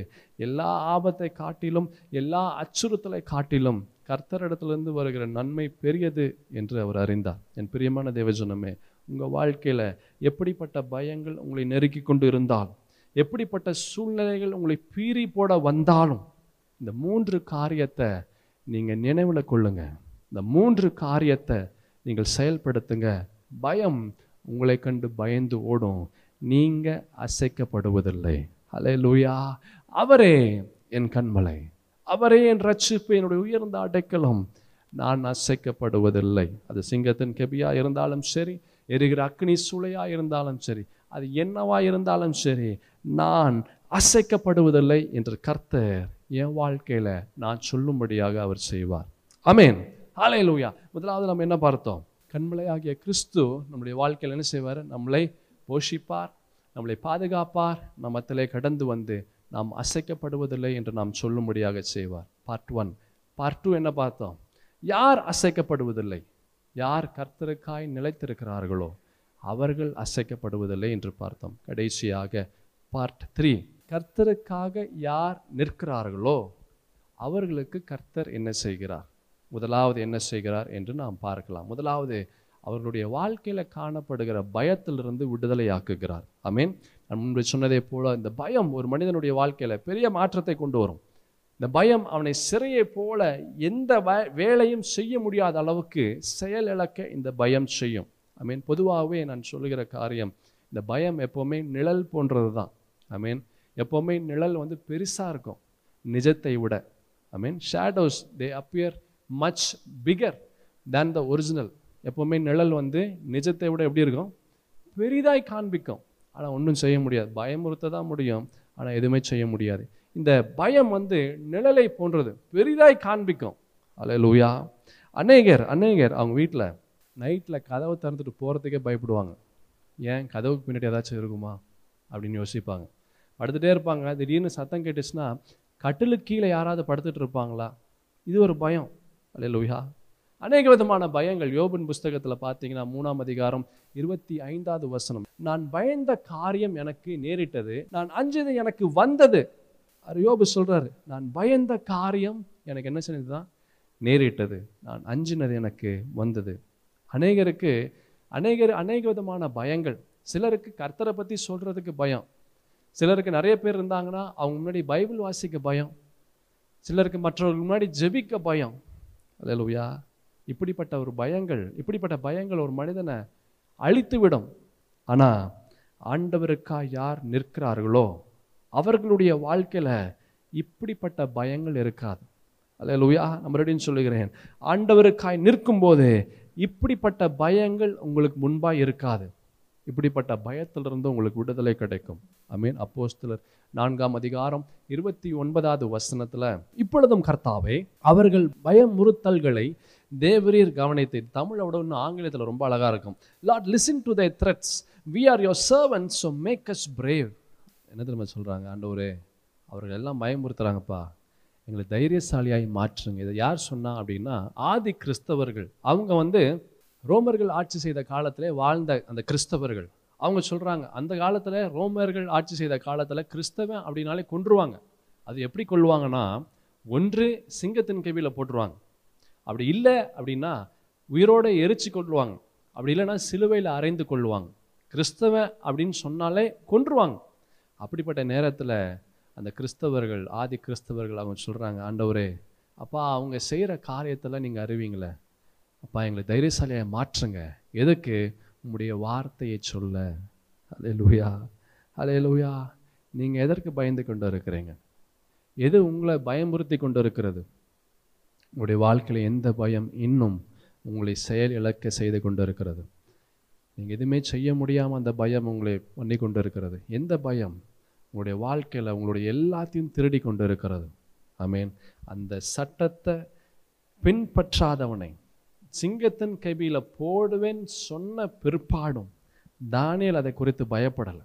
எல்லா ஆபத்தை காட்டிலும் எல்லா அச்சுறுத்தலை காட்டிலும் கர்த்தரிடத்திலிருந்து வருகிற நன்மை பெரியது என்று அவர் அறிந்தார். என் பிரியமான தேவஜனமே உங்கள் வாழ்க்கையில் எப்படிப்பட்ட பயங்கள் உங்களை நெருக்கி கொண்டு இருந்தால் எப்படிப்பட்ட சூழ்நிலைகள் உங்களை பீறி போட வந்தாலும் இந்த மூன்று காரியத்தை நீங்கள் நினைவில் கொள்ளுங்க. இந்த மூன்று காரியத்தை நீங்கள் செயல்படுத்துங்க. பயம் உங்களை கண்டு பயந்து ஓடும். நீங்கள் அசைக்கப்படுவதில்லை. ஹalleluya அவரே என் கண்மலை. அவரே என் ரட்சிப்பு என்னுடைய உயர்ந்த அடைக்கலம். நான் அசைக்கப்படுவதில்லை. அது சிங்கத்தின் கெபியா இருந்தாலும் சரி எரிகிற அக்னி சூளையாக இருந்தாலும் சரி அது என்னவா இருந்தாலும் சரி நான் அசைக்கப்படுவதில்லை என்று கர்த்தர் என் வாழ்க்கையில் நான் சொல்லும்படியாக அவர் செய்வார். அமேன் லூயா முதலாவது நம்ம என்ன பார்த்தோம்? கண்மலையாகிய கிறிஸ்து நம்முடைய வாழ்க்கையில் என்ன செய்வார்? நம்மளை போஷிப்பார். நம்மளை பாதுகாப்பார். நம்மத்திலே கடந்து வந்து நாம் அசைக்கப்படுவதில்லை என்று நாம் சொல்லும்படியாக செய்வார். பார்ட் ஒன் பார்ட் டூ என்ன பார்த்தோம்? யார் அசைக்கப்படுவதில்லை? யார் கர்த்தருக்காய் நிலைத்திருக்கிறார்களோ அவர்கள் அசைக்கப்படுவதில்லை என்று பார்த்தோம். கடைசியாக பார்ட் த்ரீ கர்த்தருக்காக யார் நிற்கிறார்களோ அவர்களுக்கு கர்த்தர் என்ன செய்கிறார்? முதலாவது என்ன செய்கிறார் என்று நாம் பார்க்கலாம். முதலாவது அவர்களுடைய வாழ்க்கையில் காணப்படுகிற பயத்திலிருந்து விடுதலையாக்குகிறார். ஆமீன் நான் முன்பு சொன்னதை போல இந்த பயம் ஒரு மனிதனுடைய வாழ்க்கையில் பெரிய மாற்றத்தை கொண்டு வரும். இந்த பயம் அவனை சிறையை போல எந்த வேலையும் செய்ய முடியாத அளவுக்கு செயல் இழக்க இந்த பயம் செய்யும். ஐ மீன் பொதுவாகவே நான் சொல்லுகிற காரியம் இந்த பயம் எப்போவுமே நிழல் போன்றது தான் ஐ மீன் எப்போவுமே நிழல் வந்து பெருசாக இருக்கும் நிஜத்தை விட. I mean shadows they appear much bigger than the original எப்போவுமே நிழல் வந்து நிஜத்தை விட எப்படி இருக்கும்? பெரிதாய் காண்பிக்கும். ஆனால் ஒன்றும் செய்ய முடியாது. பயமுறுத்த தான் முடியும். ஆனால் எதுவுமே செய்ய முடியாது. இந்த பயம் வந்து நிழலை போன்றது. பெரிதாய் காண்பிக்கும். அல்லேலூயா அநேகர் அநேகர் அவங்க வீட்டில் நைட்டில் கதவை திறந்துட்டு போகிறதுக்கே பயப்படுவாங்க. ஏன்? கதவுக்கு பின்னாடி ஏதாச்சும் இருக்குமா? அப்படின்னு யோசிப்பாங்க. படுத்துகிட்டே இருப்பாங்க. திடீர்னு சத்தம் கேட்டுச்சுன்னா கட்டிலுக்கு கீழே யாராவது படுத்துட்டு இருப்பாங்களா? இது ஒரு பயம். அல்லேலூயா அநேக விதமான பயங்கள். யோபின் புஸ்தகத்தில் பார்த்தீங்கன்னா மூணாம் அதிகாரம் இருபத்தி ஐந்தாவது வசனம். நான் பயந்த காரியம் எனக்கு நேரிட்டது. நான் அஞ்சது எனக்கு வந்தது. யோபு சொல்கிறாரு நான் பயந்த காரியம் எனக்கு என்ன செஞ்சதுதான் நேரிட்டது. நான் அஞ்சினது எனக்கு வந்தது. அநேகருக்கு அநேகர் அநேக விதமான பயங்கள். சிலருக்கு கர்த்தரை பற்றி சொல்கிறதுக்கு பயம். சிலருக்கு நிறைய பேர் இருந்தாங்கன்னா அவங்க முன்னாடி பைபிள் வாசிக்க பயம். சிலருக்கு மற்றவர்கள் முன்னாடி ஜெபிக்க பயம். அல்லேலூயா இப்படிப்பட்ட ஒரு பயங்கள் இப்படிப்பட்ட பயங்கள் ஒரு மனிதனை அழித்து விடும் ஆண்டவருக்காக யார் நிற்கிறார்களோ அவர்களுடைய வாழ்க்கையில் இப்படிப்பட்ட பயங்கள் இருக்காது. அல்லேலூயா நம்ம ரெடின்னு சொல்லுகிறேன். ஆண்டவருக்காய் நிற்கும்போது இப்படிப்பட்ட பயங்கள் உங்களுக்கு முன்பாக இருக்காது. இப்படிப்பட்ட பயத்திலிருந்து உங்களுக்கு விடுதலை கிடைக்கும். ஐ மீன் அப்போஸ்தலர் நான்காம் அதிகாரம் இருபத்தி ஒன்பதாவது வசனத்தில் இப்பொழுதும் கர்த்தாவே அவர்கள் பயமுறுத்தல்களை தேவரீர் கவனித்து தமிழோட இன்னும் ஆங்கிலத்தில் ரொம்ப அழகாக இருக்கும். Lord listen to thy threats we are your servants so make us brave என்ன தெரியுமா சொல்கிறாங்க ஆண்டவரே? அவர்கள் எல்லாம் பயமுறுத்துகிறாங்கப்பா எங்களை தைரியசாலியாகி மாற்றுங்க. இதை யார் சொன்னா அப்படின்னா ஆதி கிறிஸ்தவர்கள். அவங்க வந்து ரோமர்கள் ஆட்சி செய்த காலத்திலே வாழ்ந்த அந்த கிறிஸ்தவர்கள். அவங்க சொல்கிறாங்க அந்த காலத்தில் ரோமர்கள் ஆட்சி செய்த காலத்தில் கிறிஸ்தவன் அப்படின்னாலே கொன்றுவாங்க. அது எப்படி கொள்வாங்கன்னா ஒன்று சிங்கத்தின் கவியில் போட்டுருவாங்க. அப்படி இல்லை அப்படின்னா உயிரோடு எரிச்சு கொள்ளுவாங்க அப்படி இல்லைன்னா சிலுவையில் அறைந்து கொள்ளுவாங்க கிறிஸ்தவன் அப்படின்னு சொன்னாலே கொன்றுவாங்க. அப்படிப்பட்ட நேரத்தில் அந்த கிறிஸ்தவர்கள் ஆதி கிறிஸ்தவர்கள் அவங்க சொல்கிறாங்க ஆண்டவரே அப்பா அவங்க செய்கிற காரியத்தெல்லாம் நீங்கள் அறிவீங்களே. அப்பா எங்களை தைரியசாலியை மாற்றுங்க. எதுக்கு? உங்களுடைய வார்த்தையை சொல்ல. அலே லூயா அலே லூயா நீங்கள் எதற்கு பயந்து கொண்டு இருக்கிறீங்க? எது உங்களை பயமுறுத்தி கொண்டு இருக்கிறது? உங்களுடைய வாழ்க்கையில் எந்த பயம் இன்னும் உங்களை செயல் இழக்க செய்து கொண்டு இருக்கிறது நீங்கள் எதுவுமே செய்ய முடியாமல் அந்த பயம் உங்களை பண்ணி கொண்டு இருக்கிறது எந்த பயம்? உங்களுடைய வாழ்க்கையில் உங்களுடைய எல்லாத்தையும் திருடி கொண்டு இருக்கிறது மீன் அந்த சட்டத்தை பின்பற்றாதவனை சிங்கத்தின் கைபியில போடுவேன் சொன்ன பிற்பாடும் தானியல் அதை குறித்து பயப்படலை.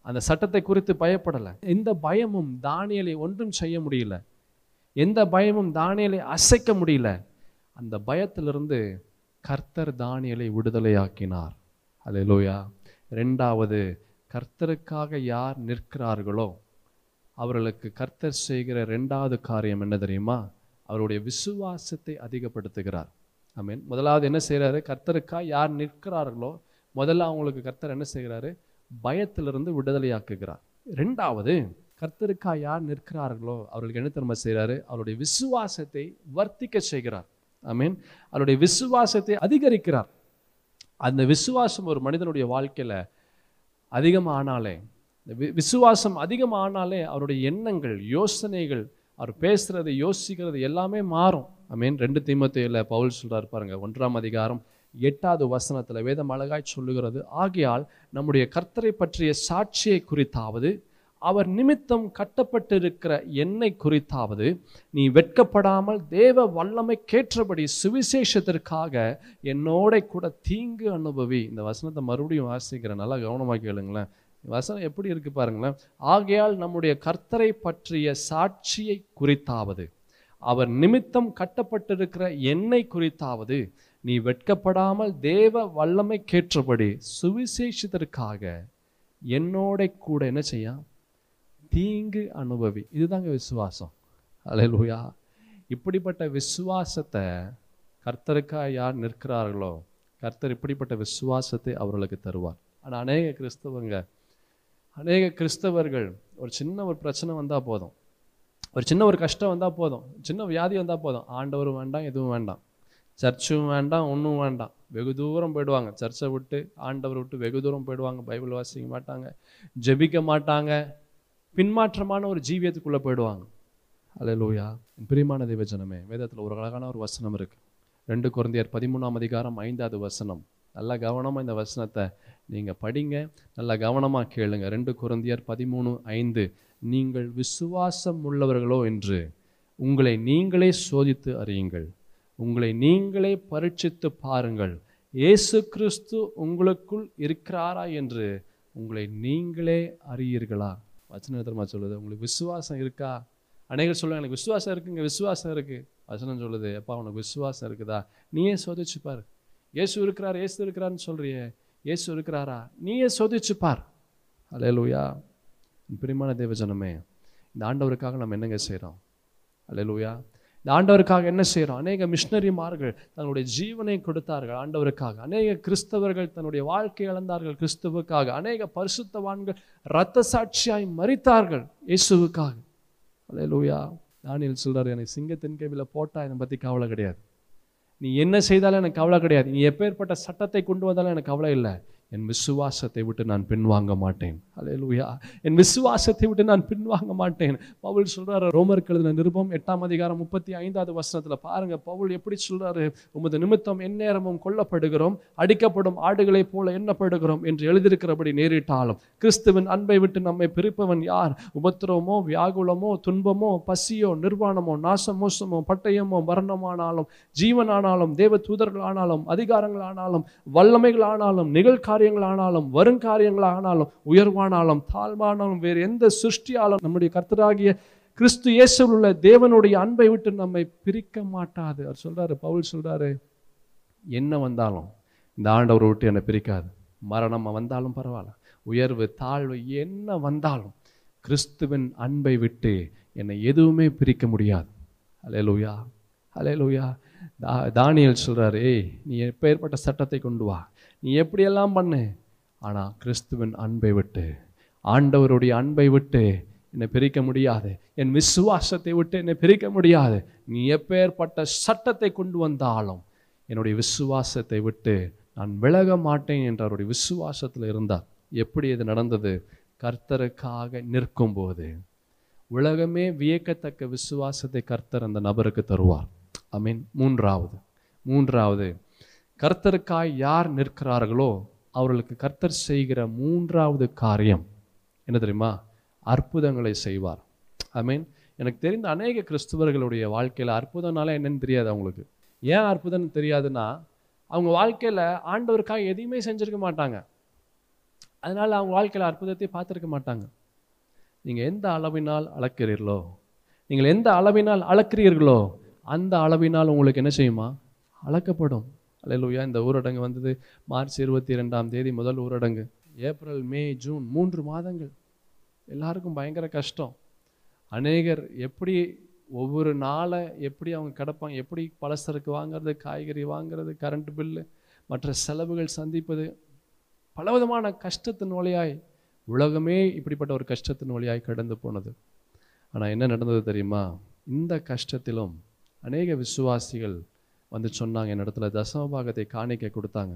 அந்த சட்டத்தை குறித்து பயப்படலை. எந்த பயமும் தானியலை ஒன்றும் செய்ய முடியல. எந்த பயமும் தானியலை அசைக்க முடியல. அந்த பயத்திலிருந்து கர்த்தர் தானியலை விடுதலையாக்கினார். லோயா ரெண்டாவது கர்த்தருக்காக யார் நிற்கிறார்களோ அவர்களுக்கு கர்த்தர் செய்கிற ரெண்டாவது காரியம் என்ன தெரியுமா? அவருடைய விசுவாசத்தை அதிகப்படுத்துகிறார். ஐ மீன் முதலாவது என்ன செய்கிறாரு கர்த்தருக்காக யார் நிற்கிறார்களோ முதல்ல அவங்களுக்கு கர்த்தர் என்ன செய்கிறாரு? பயத்திலிருந்து விடுதலையாக்குகிறார். ரெண்டாவது கர்த்தருக்காக யார் நிற்கிறார்களோ அவர்களுக்கு என்ன திரும்ப செய்கிறாரு அவருடைய விசுவாசத்தை வர்த்திக்க செய்கிறார். ஐ மீன் அவருடைய விசுவாசத்தை அதிகரிக்கிறார். அந்த விசுவாசம் ஒரு மனிதனுடைய வாழ்க்கையில் அதிகமானாலே இந்த வி- விசுவாசம் அதிகமானாலே அவருடைய எண்ணங்கள் யோசனைகள் அவர் பேசுறது யோசிக்கிறது எல்லாமே மாறும். ஐ மீன் ரெண்டு தீமத்தையில் பவுல் சொல்றார் பாருங்கள் ஒன்றாம் அதிகாரம் எட்டாவது வசனத்தில் வேதம் அழகாய் சொல்லுகிறது ஆகையால் நம்முடைய கர்த்தரை பற்றிய சாட்சியை குறித்தாவது அவர் நிமித்தம் கட்டப்பட்டிருக்கிற என்னை குறித்தாவது நீ வெட்கப்படாமல் தேவ வல்லமை கேற்றபடி சுவிசேஷத்திற்காக என்னோட கூட தீங்கு அனுபவி. இந்த வசனத்தை மறுபடியும் வாசிக்கிறேன். நல்லா கவனமாக கேளுங்களேன். வசனம் எப்படி இருக்கு பாருங்களேன். ஆகையால் நம்முடைய கர்த்தரை பற்றிய சாட்சியை குறித்தாவது அவர் நிமித்தம் கட்டப்பட்டிருக்கிற என்னை குறித்தாவது நீ வெட்கப்படாமல் தேவ வல்லமை கேற்றபடி சுவிசேஷத்திற்காக என்னோட கூட என்ன செய்ய? தீங்கு அனுபவி. இதுதாங்க விசுவாசம். அலையலூயா இப்படிப்பட்ட விசுவாசத்தை கர்த்தருக்காக யார் நிற்கிறார்களோ கர்த்தர் இப்படிப்பட்ட விசுவாசத்தை அவர்களுக்கு தருவார். ஆனால் அநேக கிறிஸ்தவங்க அநேக கிறிஸ்தவர்கள் ஒரு சின்ன ஒரு பிரச்சனை வந்தால் போதும். ஒரு சின்ன ஒரு கஷ்டம் வந்தால் போதும். சின்ன வியாதி வந்தால் போதும். ஆண்டவரும் வேண்டாம் எதுவும் வேண்டாம். சர்ச்சும் வேண்டாம் ஒன்றும் வேண்டாம். வெகு தூரம் போயிடுவாங்க. சர்ச்சை விட்டு ஆண்டவர் விட்டு வெகு தூரம் போயிடுவாங்க. பைபிள் வாசிக்க மாட்டாங்க ஜெபிக்க மாட்டாங்க. பின்மாற்றமான ஒரு ஜீவியத்துக்குள்ளே போயிடுவாங்க. அல்லேலூயா பிரியமான தேவஜனமே வேதத்தில் ஒரு அழகான ஒரு வசனம் இருக்குது ரெண்டு குழந்தையர் பதிமூணாம் அதிகாரம் ஐந்தாவது வசனம். நல்லா கவனமாக இந்த வசனத்தை நீங்கள் படிங்க நல்லா கவனமாக கேளுங்க. ரெண்டு குழந்தையர் பதிமூணு ஐந்து நீங்கள் விசுவாசம் உள்ளவர்களோ என்று உங்களை நீங்களே சோதித்து அறியுங்கள். உங்களை நீங்களே பரீட்சித்து பாருங்கள். இயேசு கிறிஸ்து உங்களுக்குள் இருக்கிறாரா என்று உங்களை நீங்களே அறியீர்களா? வசனம் எத்தனமா சொல்லுது. உங்களுக்கு விசுவாசம் இருக்கா? அநேகர் சொல்லுவாங்க எனக்கு விசுவாசம் இருக்குங்க விசுவாசம் இருக்கு. வசனம் சொல்லுது அப்பா உனக்கு விசுவாசம் இருக்குதா? நீயே சோதிச்சு இயேசு இருக்கிறார் இயேசு இருக்கிறாருன்னு சொல்றியே. இயேசு இருக்கிறாரா? நீயே சோதிச்சு பார். பிரிமான பிரியமான தேவஜனமே இந்த ஆண்டவருக்காக நம்ம என்னங்க செய்கிறோம் அல்லேலூயா இந்த ஆண்டவருக்காக என்ன செய்கிறோம் அநேக மிஷினரிமார்கள் தன்னுடைய ஜீவனை கொடுத்தார்கள் ஆண்டவருக்காக. அநேக கிறிஸ்தவர்கள் தன்னுடைய வாழ்க்கை இழந்தார்கள் கிறிஸ்துவுக்காக. அநேக பரிசுத்தவான்கள் இரத்த சாட்சியாய் மறித்தார்கள் இயேசுவுக்காக. லூயா தானியல் சொல்கிறார் எனக்கு சிங்கத்தின் கேவியில் போட்டால் என்னை பற்றி கவலை கிடையாது. நீ என்ன செய்தாலும் எனக்கு கவலை கிடையாது. நீ எப்பேற்பட்ட சட்டத்தை கொண்டு வந்தாலும் எனக்கு கவலை இல்லை. என் விசுவாசத்தை விட்டு நான் பின்வாங்க மாட்டேன். அலையலூயா என் விசுவாசத்தை விட்டு நான் பின்வாங்க மாட்டேன். பவுல் சொல்கிறார் ரோமர் எழுதின நிருபம் எட்டாம் அதிகாரம் முப்பத்தி ஐந்தாவது வசனத்தில் பாருங்க பவுல் எப்படி சொல்கிறாரு உமது நிமித்தம் எந்நேரமும் கொல்லப்படுகிறோம் அடிக்கப்படும் ஆடுகளைப் போல எண்ணப்படுகிறோம் என்று எழுதியிருக்கிறபடி நேரிட்டாலும் கிறிஸ்துவின் அன்பை விட்டு நம்மை பிரிப்பவன் யார்? உபத்திரமோ வியாகுலமோ துன்பமோ பசியோ நிர்வாணமோ நாசமோசமோ பட்டயமோ மரணமானாலும் ஜீவனானாலும் தேவ தூதர்களானாலும் அதிகாரங்களானாலும் வல்லமைகளானாலும் காரியங்களானாலும் வரும் காரியங்களானாலும் உயர்வானாலும் தாழ்வானாலும் வேறு எந்த சிருஷ்டியாலும் நம்முடைய கர்த்தராகிய கிறிஸ்து இயேசுவில் உள்ள தேவனுடைய அன்பை விட்டு நம்மை பிரிக்க மாட்டாது. அவர் சொல்றாரு பவுல் சொல்றாரு என்ன வந்தாலும் இந்த ஆண்டவரை விட்டு என்னை பிரிக்காது. மரணம் வந்தாலும் பரவாயில்ல. உயர்வு தாழ்வு என்ன வந்தாலும் கிறிஸ்துவின் அன்பை விட்டு என்னை எதுவுமே பிரிக்க முடியாது. அலையலூயா அலையலூயா தா தானியல் சொல்றாரு ஏய் நீ எப்பேற்பட்ட சட்டத்தை கொண்டு வா. நீ எப்படியெல்லாம் பண்ணு? ஆனால் கிறிஸ்துவின் அன்பை விட்டு ஆண்டவருடைய அன்பை விட்டு என்னை பிரிக்க முடியாது. என் விசுவாசத்தை விட்டு என்னை பிரிக்க முடியாது. நீ எப்பேற்பட்ட சட்டத்தை கொண்டு வந்தாலும் என்னுடைய விசுவாசத்தை விட்டு நான் விலக மாட்டேன் என்ற அவருடைய விசுவாசத்தில் இருந்தார் எப்படி இது நடந்தது? கர்த்தருக்காக நிற்கும்போது உலகமே வியக்கத்தக்க விசுவாசத்தை கர்த்தர் அந்த நபருக்கு தருவார். ஐ மீன் மூன்றாவது மூன்றாவது கர்த்தருக்காய் யார் நிற்கிறார்களோ அவர்களுக்கு கர்த்தர் செய்கிற மூன்றாவது காரியம் என்ன தெரியுமா? அற்புதங்களை செய்வார். ஐ மீன் எனக்கு தெரிந்த அநேக கிறிஸ்துவர்களுடைய வாழ்க்கையில் அற்புதம்னால என்னன்னு தெரியாது அவங்களுக்கு. ஏன் அற்புதம் தெரியாதுன்னா அவங்க வாழ்க்கையில் ஆண்டவருக்காக எதையுமே செஞ்சுருக்க மாட்டாங்க. அதனால் அவங்க வாழ்க்கையில் அற்புதத்தை பார்த்துருக்க மாட்டாங்க. நீங்கள் எந்த அளவினால் அளக்கிறீர்களோ நீங்கள் எந்த அளவினால் அளக்கிறீர்களோ அந்த அளவினால் உங்களுக்கு என்ன செய்யுமா? அளக்கப்படும். அலையலூயா இந்த ஊரடங்கு வந்தது மார்ச் இருபத்தி ரெண்டாம் தேதி முதல் ஊரடங்கு. ஏப்ரல் மே ஜூன் மூன்று மாதங்கள். எல்லாருக்கும் பயங்கர கஷ்டம். அநேகர் எப்படி ஒவ்வொரு நாளை எப்படி அவங்க கிடப்பாங்க? எப்படி பலசரக்கு வாங்குறது காய்கறி வாங்குறது கரண்ட் பில்லு மற்ற செலவுகள் சந்திப்பது. பலவிதமான கஷ்டத்தின் வழியாய் உலகமே இப்படிப்பட்ட ஒரு கஷ்டத்தின் வழியாய் கடந்து போனது. ஆனால் என்ன நடந்தது தெரியுமா? இந்த கஷ்டத்திலும் அநேக விசுவாசிகள் வந்து சொன்னாங்க என்னிடத்துல தசமபாகத்தை காணிக்க கொடுத்தாங்க.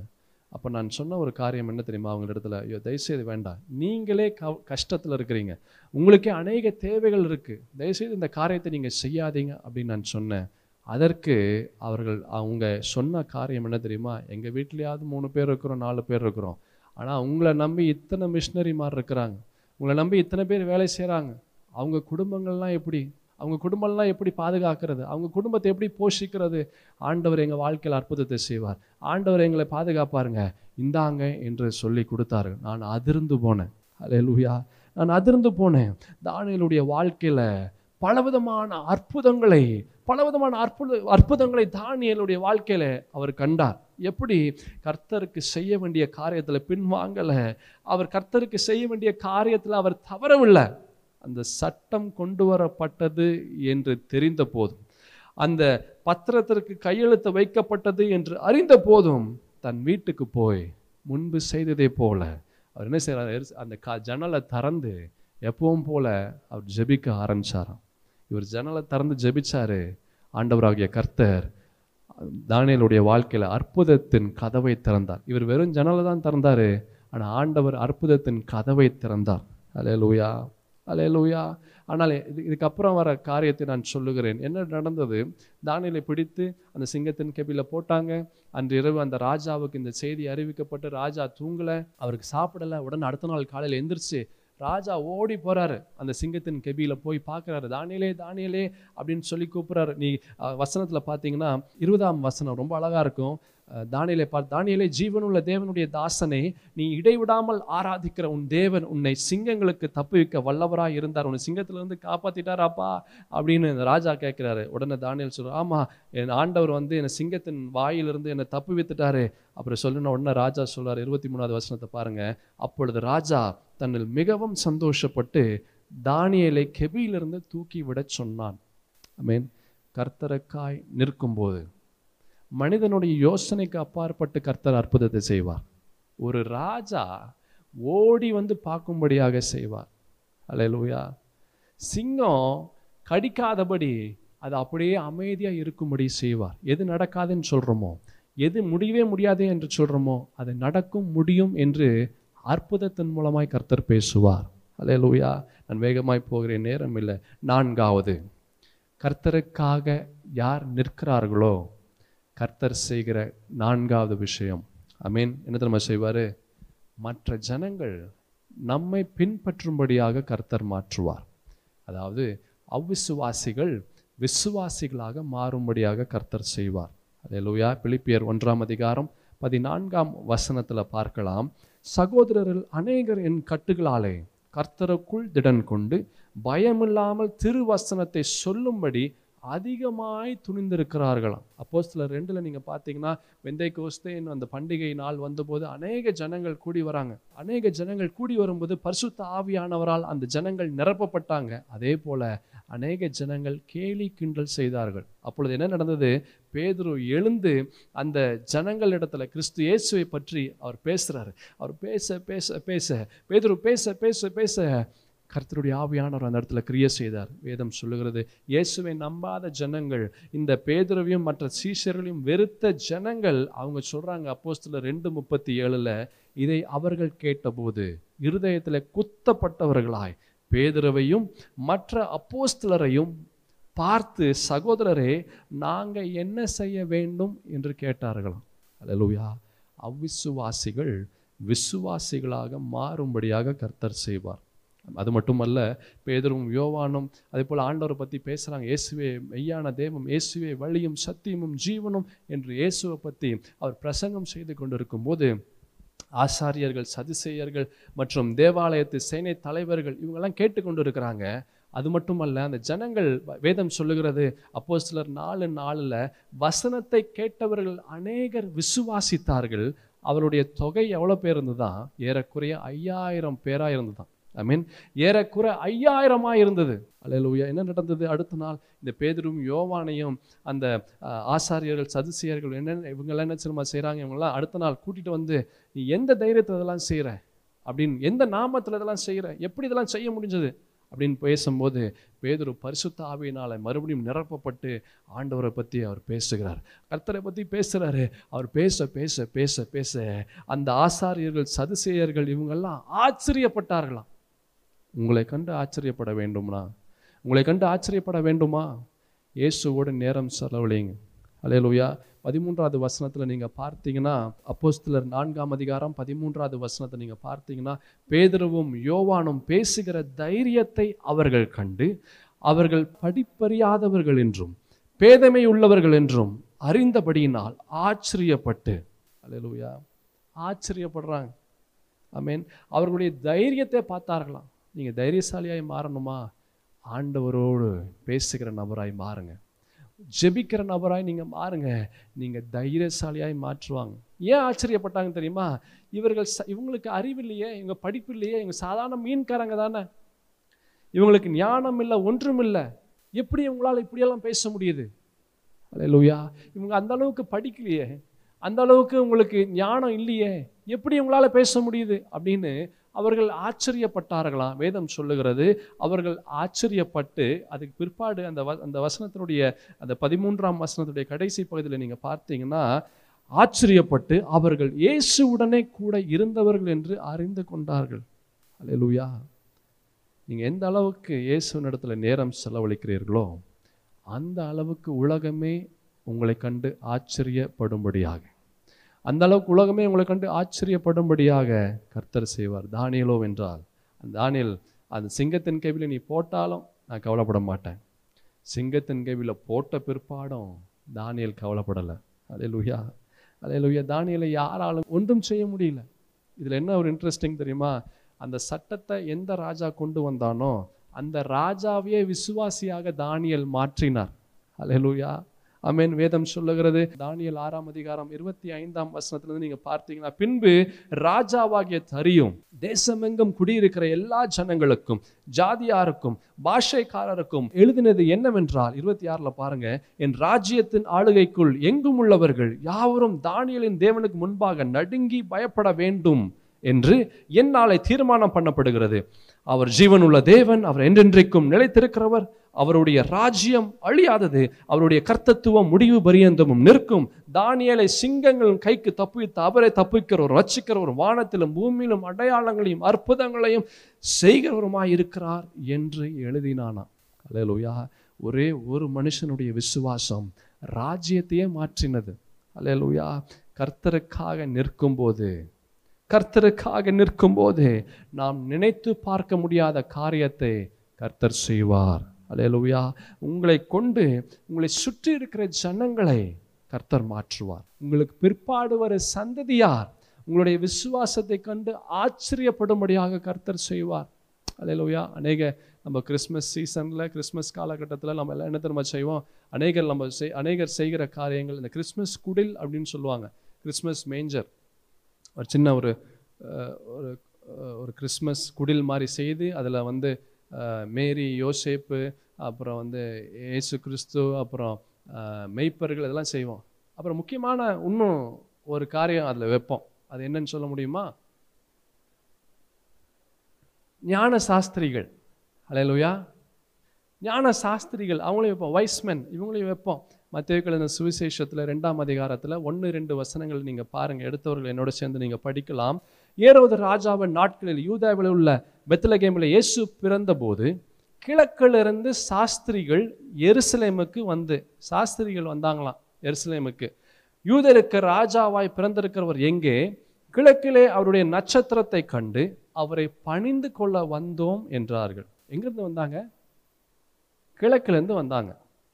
அப்போ நான் சொன்ன ஒரு காரியம் என்ன தெரியுமா? அவங்க இடத்துல ஐயோ தயவுசெய்து வேண்டாம். நீங்களே க கஷ்டத்தில் இருக்கிறீங்க. உங்களுக்கே அநேக தேவைகள் இருக்குது தயவுசெய்து இந்த காரியத்தை நீங்கள் செய்யாதீங்க அப்படின்னு நான் சொன்னேன். அதற்கு அவர்கள் அவங்க சொன்ன காரியம் என்ன தெரியுமா? எங்கள் வீட்லேயாவது மூணு பேர் இருக்கிறோம் நாலு பேர் இருக்கிறோம். ஆனால் உங்களை நம்பி இத்தனை மிஷினரி மாதிரி இருக்கிறாங்க. உங்களை நம்பி இத்தனை பேர் வேலை செய்கிறாங்க அவங்க குடும்பங்கள்லாம் எப்படி? அவங்க குடும்பம்லாம் எப்படி பாதுகாக்கிறது? அவங்க குடும்பத்தை எப்படி போஷிக்கிறது? ஆண்டவர் எங்கள் வாழ்க்கையில் அற்புதத்தை செய்வார். ஆண்டவர் எங்களை பாதுகாப்பாருங்க. இந்தாங்க என்று சொல்லி கொடுத்தாரு. நான் அதிர்ந்து போனேன். அல்லேலூயா நான் அதிர்ந்து போனேன். தானியலுடைய வாழ்க்கையில் பலவிதமான அற்புதங்களை பலவிதமான அற்புத அற்புதங்களை தானியலுடைய வாழ்க்கையில அவர் கண்டார். எப்படி? கர்த்தருக்கு செய்ய வேண்டிய காரியத்தில் பின்வாங்கலை. அவர் கர்த்தருக்கு செய்ய வேண்டிய காரியத்தில் அவர் தவறவில்லை. அந்த சட்டம் கொண்டு வரப்பட்டது என்று தெரிந்த போதும் அந்த பத்திரத்திற்கு கையெழுத்து வைக்கப்பட்டது என்று அறிந்த போதும் தன் வீட்டுக்கு போய் முன்பு செய்ததே போல அவர் என்ன செய்கிறார் அந்த க ஜன்னலை திறந்து எப்பவும் போல அவர் ஜெபிக்க ஆரம்பிச்சாராம். இவர் ஜன்னலை திறந்து ஜெபிச்சாரு. ஆண்டவராகிய கர்த்தர் தானியலுடைய வாழ்க்கையில் அற்புதத்தின் கதவை திறந்தார். இவர் வெறும் ஜன்னலை தான் திறந்தார் ஆனால் ஆண்டவர் அற்புதத்தின் கதவை திறந்தார். அலே அலையலூயா ஆனால் இது இதுக்கப்புறம் வர காரியத்தை நான் சொல்லுகிறேன். என்ன நடந்தது? தானியலை பிடித்து அந்த சிங்கத்தின் கெபியில் போட்டாங்க. அன்று இரவு அந்த ராஜாவுக்கு இந்த செய்தி அறிவிக்கப்பட்டு ராஜா தூங்கலை அவருக்கு சாப்பிடலை. உடனே அடுத்த நாள் காலையில் எந்திரிச்சு ராஜா ஓடி போகிறாரு அந்த சிங்கத்தின் கெபியில் போய் பார்க்குறாரு. தானியலே தானியலே அப்படின்னு சொல்லி கூப்பிட்றாரு. நீ வசனத்தில் பார்த்தீங்கன்னா இருபதாம் வசனம் ரொம்ப அழகாக இருக்கும். தானியலை பார் தானியலே ஜீவனுள்ள தேவனுடைய தாசனை நீ இடைவிடாமல் ஆராதிக்கிற உன் தேவன் உன்னை சிங்கங்களுக்கு தப்புவிக்க வல்லவராக இருந்தார். உன்னை சிங்கத்திலிருந்து காப்பாற்றிட்டாராப்பா அப்படின்னு இந்த ராஜா கேட்குறாரு. உடனே தானியல் சொல்ற ஆமாம் என் ஆண்டவர் வந்து என்னை சிங்கத்தின் வாயிலிருந்து என்னை தப்பு வைத்துட்டாரு. அப்புறம் சொல்லுன உடனே ராஜா சொல்கிறார் இருபத்தி மூணாவது வசனத்தை பாருங்க. அப்பொழுது ராஜா தன்னில் மிகவும் சந்தோஷப்பட்டு தானியலை கெபியிலிருந்து தூக்கி விடச் சொன்னான். ஐ மீன் கர்த்தருக்காய் நிற்கும்போது மனிதனுடைய யோசனைக்கு அப்பாற்பட்டு கர்த்தர் அற்புதத்தை செய்வார். ஒரு ராஜா ஓடி வந்து பார்க்கும்படியாக செய்வார். அலையலூயா சிங்கம் கடிக்காதபடி அது அப்படியே அமைதியாக இருக்கும்படி செய்வார். எது நடக்காதுன்னு சொல்கிறோமோ எது முடியவே முடியாது என்று சொல்கிறோமோ அது நடக்கும் முடியும் என்று அற்புதத்தின் மூலமாய் கர்த்தர் பேசுவார். அலையலூயா நான் வேகமாய் போகிறேன் நேரம் இல்லை. நான்காவது கர்த்தருக்காக யார் நிற்கிறார்களோ கர்த்தர் செய்கிற நான்காவது விஷயம். அமீன் என்ன தெரியுமா செய்வார்? மற்ற ஜனங்கள் நம்மை பின்பற்றும்படியாக கர்த்தர் மாற்றுவார். அதாவது அவ்விசுவாசிகள் விசுவாசிகளாக மாறும்படியாக கர்த்தர் செய்வார். அல்லேலூயா பிலிப்பியர் ஒன்றாம் அதிகாரம் பதினான்காம் வசனத்தில் பார்க்கலாம். சகோதரரில் அநேகர் என் கட்டுகளாலே கர்த்தருக்குள் திடன் கொண்டு பயமில்லாமல் திருவசனத்தை சொல்லும்படி அதிகமாய் துணிந்திருக்கிறார்களாம். அப்போ சில ரெண்டில் நீங்கள் பார்த்தீங்கன்னா வெந்தை கோஸ்தேன் அந்த பண்டிகை நாள் வந்தபோது அநேக ஜனங்கள் கூடி வராங்க. அநேக ஜனங்கள் கூடி வரும்போது பரிசுத்த ஆவியானவரால் அந்த ஜனங்கள் நிரப்பப்பட்டாங்க. அதே போல அநேக ஜனங்கள் கேலி கிண்டல் செய்தார்கள். அப்பொழுது என்ன நடந்தது? பேதுரு எழுந்து அந்த ஜனங்கள் இடத்துல கிறிஸ்து இயேசுவை பற்றி அவர் பேசுறாரு. அவர் பேச பேச பேச. பேதுரு பேச பேச பேச. கர்த்தருடைய ஆவியானவர் அந்த இடத்துல கிரியை செய்தார். வேதம் சொல்லுகிறது இயேசுவை நம்பாத ஜனங்கள் இந்த பேதுரவையும் மற்ற சீசர்களையும் வெறுத்த ஜனங்கள் அவங்க சொல்கிறாங்க அப்போஸ்தில் ரெண்டு முப்பத்தி ஏழில் இதை அவர்கள் கேட்டபோது இருதயத்தில் குத்தப்பட்டவர்களாய் பேதுரவையும் மற்ற அப்போஸ்தலரையும் பார்த்து சகோதரரே நாங்கள் என்ன செய்ய வேண்டும்? என்று கேட்டார்களாம். அலலுயா அவ்விசுவாசிகள் விசுவாசிகளாக மாறும்படியாக கர்த்தர் செய்வார். அது மட்டுமல்ல பேதரும் யோவானும் அதே போல் ஆண்டவரை பற்றி பேசுகிறாங்க இயேசுவே மெய்யான தேவம் இயேசுவே வழியும் சத்தியமும் ஜீவனும் என்று இயேசுவை பற்றி அவர் பிரசங்கம் செய்து கொண்டிருக்கும் போது ஆசாரியர்கள் சதிசெயர்கள் மற்றும் தேவாலயத்து சேனை தலைவர்கள் இவங்கெல்லாம் கேட்டுக்கொண்டு இருக்கிறாங்க அது மட்டுமல்ல அந்த ஜனங்கள் வேதம் சொல்லுகிறது அப்போ சிலர் நாலு நாளில் வசனத்தை கேட்டவர்கள் அநேகர் விசுவாசித்தார்கள். அவருடைய தொகை எவ்வளோ பேர் இருந்ததுதான் ஏறக்குறைய ஐயாயிரம் பேராக இருந்ததுதான் ஐ மீன் ஏறக்குறை ஐயாயிரமா இருந்தது. அலையலூயா என்ன நடந்தது? அடுத்த நாள் இந்த பேதரும் யோவானையும் அந்த ஆசாரியர்கள் சதுசியர்கள் என்ன இவங்கெல்லாம் என்ன சினிமா செய்கிறாங்க இவங்கெல்லாம் அடுத்த நாள் கூட்டிகிட்டு வந்து நீ எந்த தைரியத்தில் இதெல்லாம் செய்கிற அப்படின்னு எந்த நாமத்தில் இதெல்லாம் செய்கிற எப்படி இதெல்லாம் செய்ய முடிஞ்சது? அப்படின்னு பேசும்போது பேதுரு பரிசுத்த ஆவியினால் மறுபடியும் நிரப்பப்பட்டு ஆண்டவரை பற்றி அவர் பேசுகிறார். கர்த்தரை பற்றி பேசுகிறாரு அவர் பேச பேச பேச பேச அந்த ஆசாரியர்கள் சதுசேயர்கள் இவங்கெல்லாம் ஆச்சரியப்பட்டார்களாம். உங்களை கண்டு ஆச்சரியப்பட வேண்டும்னா? உங்களை கண்டு ஆச்சரியப்பட வேண்டுமா? இயேசுவோட நேரம் செலவழிங்க அலையலுயா பதிமூன்றாவது வசனத்தில் நீங்கள் பார்த்தீங்கன்னா அப்போஸ்தலர் நான்காம் அதிகாரம் பதிமூன்றாவது வசனத்தை நீங்கள் பார்த்தீங்கன்னா பேதுருவும் யோவானும் பேசுகிற தைரியத்தை அவர்கள் கண்டு அவர்கள் படிப்பறியாதவர்கள் என்றும் பேதமை உள்ளவர்கள் என்றும் அறிந்தபடியினால் ஆச்சரியப்பட்டு அலையலுயா ஆச்சரியப்படுறாங்க. ஐ மீன் அவர்களுடைய தைரியத்தை பார்த்தார்களாம். நீங்கள் தைரியசாலியாய் மாறணுமா? ஆண்டவரோடு பேசுகிற நபராய் மாறுங்க. ஜெபிக்கிற நபராய் நீங்கள் மாறுங்க. நீங்கள் தைரியசாலியாய் மாற்றுவாங்க. ஏன் ஆச்சரியப்பட்டாங்க தெரியுமா? இவர்கள் ச- இவங்களுக்கு அறிவு இல்லையே இவங்க படிப்பு இல்லையே இவங்க சாதாரண மீன்காரங்க தானே. இவங்களுக்கு ஞானம் இல்லை ஒன்றும் இல்லை. எப்படி இவங்களால் இப்படியெல்லாம் பேச முடியுது? அல்லேலூயா இவங்க அந்த அளவுக்கு படிக்கலையே. அந்த அளவுக்கு உங்களுக்கு ஞானம் இல்லையே. எப்படி உங்களால் பேச முடியுது? அப்படின்னு அவர்கள் ஆச்சரியப்பட்டார்களாம் வேதம் சொல்லுகிறது அவர்கள் ஆச்சரியப்பட்டு அதுக்கு பிற்பாடு அந்த வ அந்த வசனத்தினுடைய அந்த பதிமூன்றாம் வசனத்துடைய கடைசி பகுதியில் நீங்கள் பார்த்தீங்கன்னா ஆச்சரியப்பட்டு அவர்கள் இயேசுவுடனே கூட இருந்தவர்கள் என்று அறிந்து கொண்டார்கள். அல்லேலூயா. நீங்கள் எந்த அளவுக்கு இயேசுவினிடத்துல நேரம் செலவழிக்கிறீர்களோ அந்த அளவுக்கு உலகமே உங்களை கண்டு ஆச்சரியப்படும்படியாக. அந்த அளவுக்கு உலகமே உங்களை கண்டு ஆச்சரியப்படும்படியாக கர்த்தர் செய்வார். தானியலோ என்றால் அந்த தானியல் அந்த சிங்கத்தின் கைவில் நீ போட்டாலும் நான் கவலைப்பட மாட்டேன். சிங்கத்தின் கைவில் போட்ட பிற்பாடும் தானியல் கவலைப்படலை. அதே லுயா அதே லுயா தானியலை யாராலும் ஒன்றும் செய்ய முடியல. இதில் என்ன ஒரு இன்ட்ரெஸ்டிங் தெரியுமா? அந்த சட்டத்தை எந்த ராஜா கொண்டு வந்தானோ அந்த ராஜாவையே விசுவாசியாக தானியல் மாற்றினார். அல்லேலூயா அமேன் வேதம் சொல்லுகிறது. தானியல் ஆறாம் அதிகாரம் இருபத்தி ஐந்தாம் வசனத்திலிருந்து நீங்க பார்த்தீங்கன்னா பின்பு ராஜாவாகிய தரியும் தேசமெங்கும் குடியிருக்கிற எல்லா ஜனங்களுக்கும் ஜாதியாருக்கும் பாஷைக்காரருக்கும் எழுதினது என்னவென்றால் இருபத்தி ஆறில் பாருங்க என் ராஜ்யத்தின் ஆளுகைக்குள் எங்கும் உள்ளவர்கள் யாவரும் தானியலின் தேவனுக்கு முன்பாக நடுங்கி பயப்பட வேண்டும் என்று என்னாலே தீர்மானம் பண்ணப்படுகிறது. அவர் ஜீவனுள்ள தேவன் அவர் என்றென்றைக்கும் நிலைத்திருக்கிறவர் அவருடைய ராஜ்யம் அழியாதது அவருடைய கர்த்தத்துவம் முடிவு பரியந்தமும் நிற்கும். தானியலை சிங்கங்களின் கைக்கு தப்புவித்து அவரை தப்பிக்கிறவர் ரட்சிக்கிறவர் வானத்திலும் பூமியிலும் அடையாளங்களையும் அற்புதங்களையும் செய்கிறவருமாய் இருக்கிறார் என்று எழுதினானா அலையலோயா ஒரே ஒரு மனுஷனுடைய விசுவாசம் ராஜ்யத்தையே மாற்றினது. அலையலோயா கர்த்தருக்காக நிற்கும்போது கர்த்தருக்காக நிற்கும்போது நாம் நினைத்து பார்க்க முடியாத காரியத்தை கர்த்தர் செய்வார். அல்லேலூயா உங்களை கொண்டு உங்களை சுற்றி இருக்கிற ஜனங்களை கர்த்தர் மாற்றுவார். உங்களுக்கு பிற்பாடு வர சந்ததியார் உங்களுடைய விசுவாசத்தை கண்டு ஆச்சரியப்படும்படியாக கர்த்தர் செய்வார். அல்லையா அநேக நம்ம கிறிஸ்மஸ் சீசனில் கிறிஸ்மஸ் காலகட்டத்தில் நம்ம எல்லாம் என்ன தெரியுமா செய்வோம்? அநேகர் நம்ம செய் அநேகர் செய்கிற காரியங்கள் இந்த கிறிஸ்மஸ் குடில் அப்படின்னு சொல்லுவாங்க. கிறிஸ்மஸ் மேஞ்சர் ஒரு சின்ன ஒரு ஒரு ஒரு கிறிஸ்மஸ் குடில் மாதிரி செய்து அதில் வந்து மேரி யோசேப்பு அப்புறம் வந்து இயேசு கிறிஸ்து அப்புறம் மெய்ப்பர்கள் இதெல்லாம் செய்வோம். அப்புறம் முக்கியமான இன்னும் ஒரு காரியம் அதில் வைப்போம். அது என்னன்னு சொல்ல முடியுமா? ஞான சாஸ்திரிகள். அலையலுயா ஞான சாஸ்திரிகள் அவங்களையும் வைப்போம். வைஸ்மென் இவங்களையும் வைப்போம். மத்திய இந்த சுவிசேஷத்தில் ரெண்டாம் அதிகாரத்தில் ஒன்று ரெண்டு வசனங்கள் நீங்கள் பாருங்கள் எடுத்தவர்கள் என்னோட சேர்ந்து நீங்கள் படிக்கலாம். ஏறுவது ராஜாவின் நாட்களில் யூதாவில் உள்ள பெத்தலகேமில் இயேசு பிறந்தபோது கிழக்கிலிருந்து சாஸ்திரிகள் எருசலேமுக்கு வந்து சாஸ்திரிகள் வந்தாங்களாம் எருசலேமுக்கு. யூதருக்கு ராஜாவாய் பிறந்திருக்கிறவர் எங்கே? கிழக்கிலே அவருடைய நட்சத்திரத்தை கண்டு அவரை பணிந்து கொள்ள வந்தோம் என்றார்கள். எங்கிருந்து வந்தாங்க? கிழக்கிலேருந்து வந்தாங்க.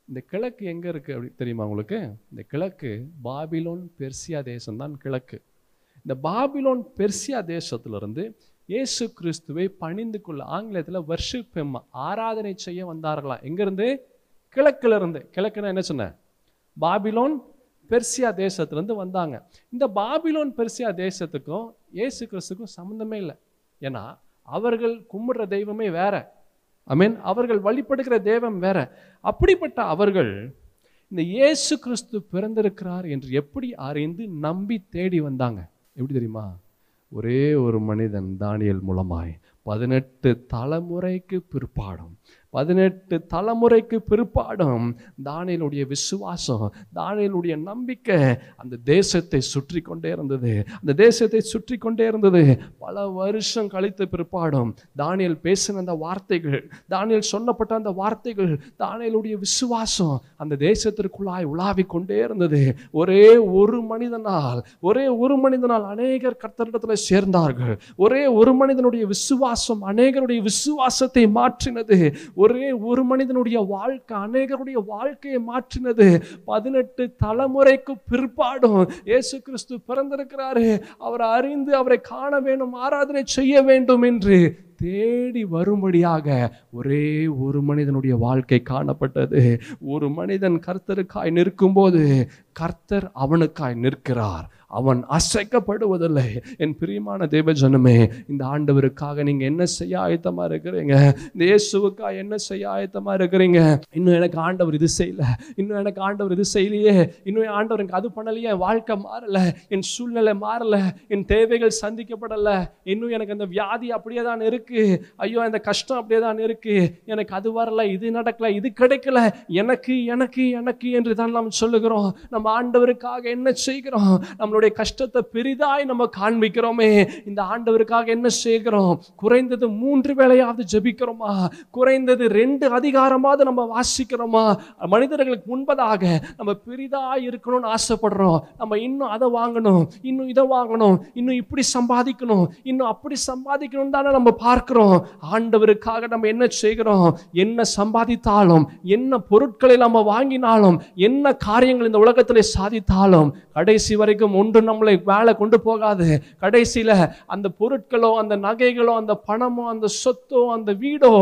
இந்த கிழக்கு எங்கே இருக்குது அப்படி தெரியுமா உங்களுக்கு? இந்த கிழக்கு பாபிலோன் பெர்சியா தேசம்தான் கிழக்கு. இந்த பாபிலோன் பெர்சியா தேசத்திலிருந்து இயேசு கிறிஸ்துவை பணிந்து கொள்ள ஆங்கிலத்தில் வர்ஷிப் ஆராதனை செய்ய வந்தார்களாம். எங்கேருந்து? கிழக்கிலிருந்து. கிழக்குன்னா என்ன சொன்னேன் பாபிலோன் பெர்சியா தேசத்துலேருந்து வந்தாங்க. இந்த பாபிலோன் பெர்சியா தேசத்துக்கும் இயேசு கிறிஸ்துக்கும் சம்மந்தமே இல்லை. ஏன்னா அவர்கள் கும்பிடுற தெய்வமே வேற. மீன் அவர்கள் வழிபடுகிற தேவம் வேற. அப்படிப்பட்ட அவர்கள் இந்த இயேசு கிறிஸ்து பிறந்திருக்கிறார் என்று எப்படி அறிந்து நம்பி தேடி வந்தாங்க? எப்படி தெரியுமா? ஒரே ஒரு மனிதன் தானியல் மூலமாய். பதினெட்டு தலைமுறைக்கு பிற்பாடும் பதினெட்டு தலைமுறைக்கு பிற்பாடும் தானியலுடைய விசுவாசம் தானியலுடைய நம்பிக்கை அந்த தேசத்தை சுற்றி கொண்டே இருந்தது. அந்த தேசத்தை சுற்றி கொண்டே இருந்தது. பல வருஷம் கழித்த பிற்பாடும் தானியல் பேசின அந்த வார்த்தைகள் தானியல் சொன்னப்பட்ட அந்த வார்த்தைகள் தானியலுடைய விசுவாசம் அந்த தேசத்திற்குள்ளாய் உலாவிக் கொண்டே இருந்தது. ஒரே ஒரு மனிதனால் ஒரே ஒரு மனிதனால் அநேகர் கர்த்தரிடத்தில் சேர்ந்தார்கள். ஒரே ஒரு மனிதனுடைய விசுவாசம் அநேகருடைய விசுவாசத்தை மாற்றினது. ஒரே ஒரு மனிதனுடைய வாழ்க்கை அநேகருடைய வாழ்க்கையை மாற்றினது. பதினெட்டு தலைமுறைக்கு பிற்பாடும் இயேசு கிறிஸ்து பிறந்திருக்கிறாரு. அவரை அறிந்து அவரை காண வேண்டும் ஆராதனை செய்ய வேண்டும் என்று தேடி வரும்படியாக ஒரே ஒரு மனிதனுடைய வாழ்க்கை காணப்பட்டது. ஒரு மனிதன் கர்த்தருக்காய் நிற்கும்போது கர்த்தர் அவனுக்காய் நிற்கிறார். அவன் அசைக்கப்படுவதில்லை. என் பிரியமான தேவஜனமே இந்த ஆண்டவருக்காக நீங்கள் என்ன செய்ய ஆயத்தமாக இருக்கிறீங்க? இந்த இயேசுவுக்காக என்ன செய்ய ஆயத்தமாக இருக்கிறீங்க? இன்னும் எனக்கு ஆண்டவர் இது செய்யல. இன்னும் எனக்கு ஆண்டவர் இது செய்யலையே. இன்னும் ஆண்டவர் எனக்கு அது பண்ணலையே. என் வாழ்க்கை மாறலை. என் சூழ்நிலை மாறலை. என் தேவைகள் சந்திக்கப்படலை. இன்னும் எனக்கு அந்த வியாதி அப்படியே தான் இருக்கு. ஐயோ அந்த கஷ்டம் அப்படியே தான் இருக்கு. எனக்கு அது வரல இது நடக்கல இது கிடைக்கல. எனக்கு எனக்கு எனக்கு என்று தான் நாம் சொல்லுகிறோம். நம்ம ஆண்டவருக்காக என்ன செய்கிறோம்? நம்மளுடைய நம்முடைய கஷ்டத்தை பெரிதாய் நம்ம காண்பிக்கிறோமே. இந்த ஆண்டவருக்காக என்ன செய்கிறோம்? குறைந்தது மூன்று வேளையாவது ஜபிக்கிறோமா? குறைந்தது ரெண்டு அதிகாரமாவது நம்ம வாசிக்கிறோமா? மனிதர்களுக்கு முன்பதாக நம்ம பெரிதாக இருக்கணும்னு ஆசைப்படுறோம். நம்ம இன்னும் அதை வாங்கணும் இன்னும் இதை வாங்கணும் இன்னும் இப்படி சம்பாதிக்கணும் இன்னும் அப்படி சம்பாதிக்கணும் தானே நம்ம பார்க்கிறோம். ஆண்டவருக்காக நம்ம என்ன செய்கிறோம்? என்ன சம்பாதித்தாலும் என்ன பொருட்களை நம்ம வாங்கினாலும் என்ன காரியங்கள் இந்த உலகத்தில் சாதித்தாலும் கடைசி வரைக்கும் ஒன்று நம்மளை வேலை கொண்டு போகாது. கடைசியில் அந்த பொருட்களோ அந்த நகைகளோ அந்த பணமோ அந்த சொத்தோ அந்த வீடோ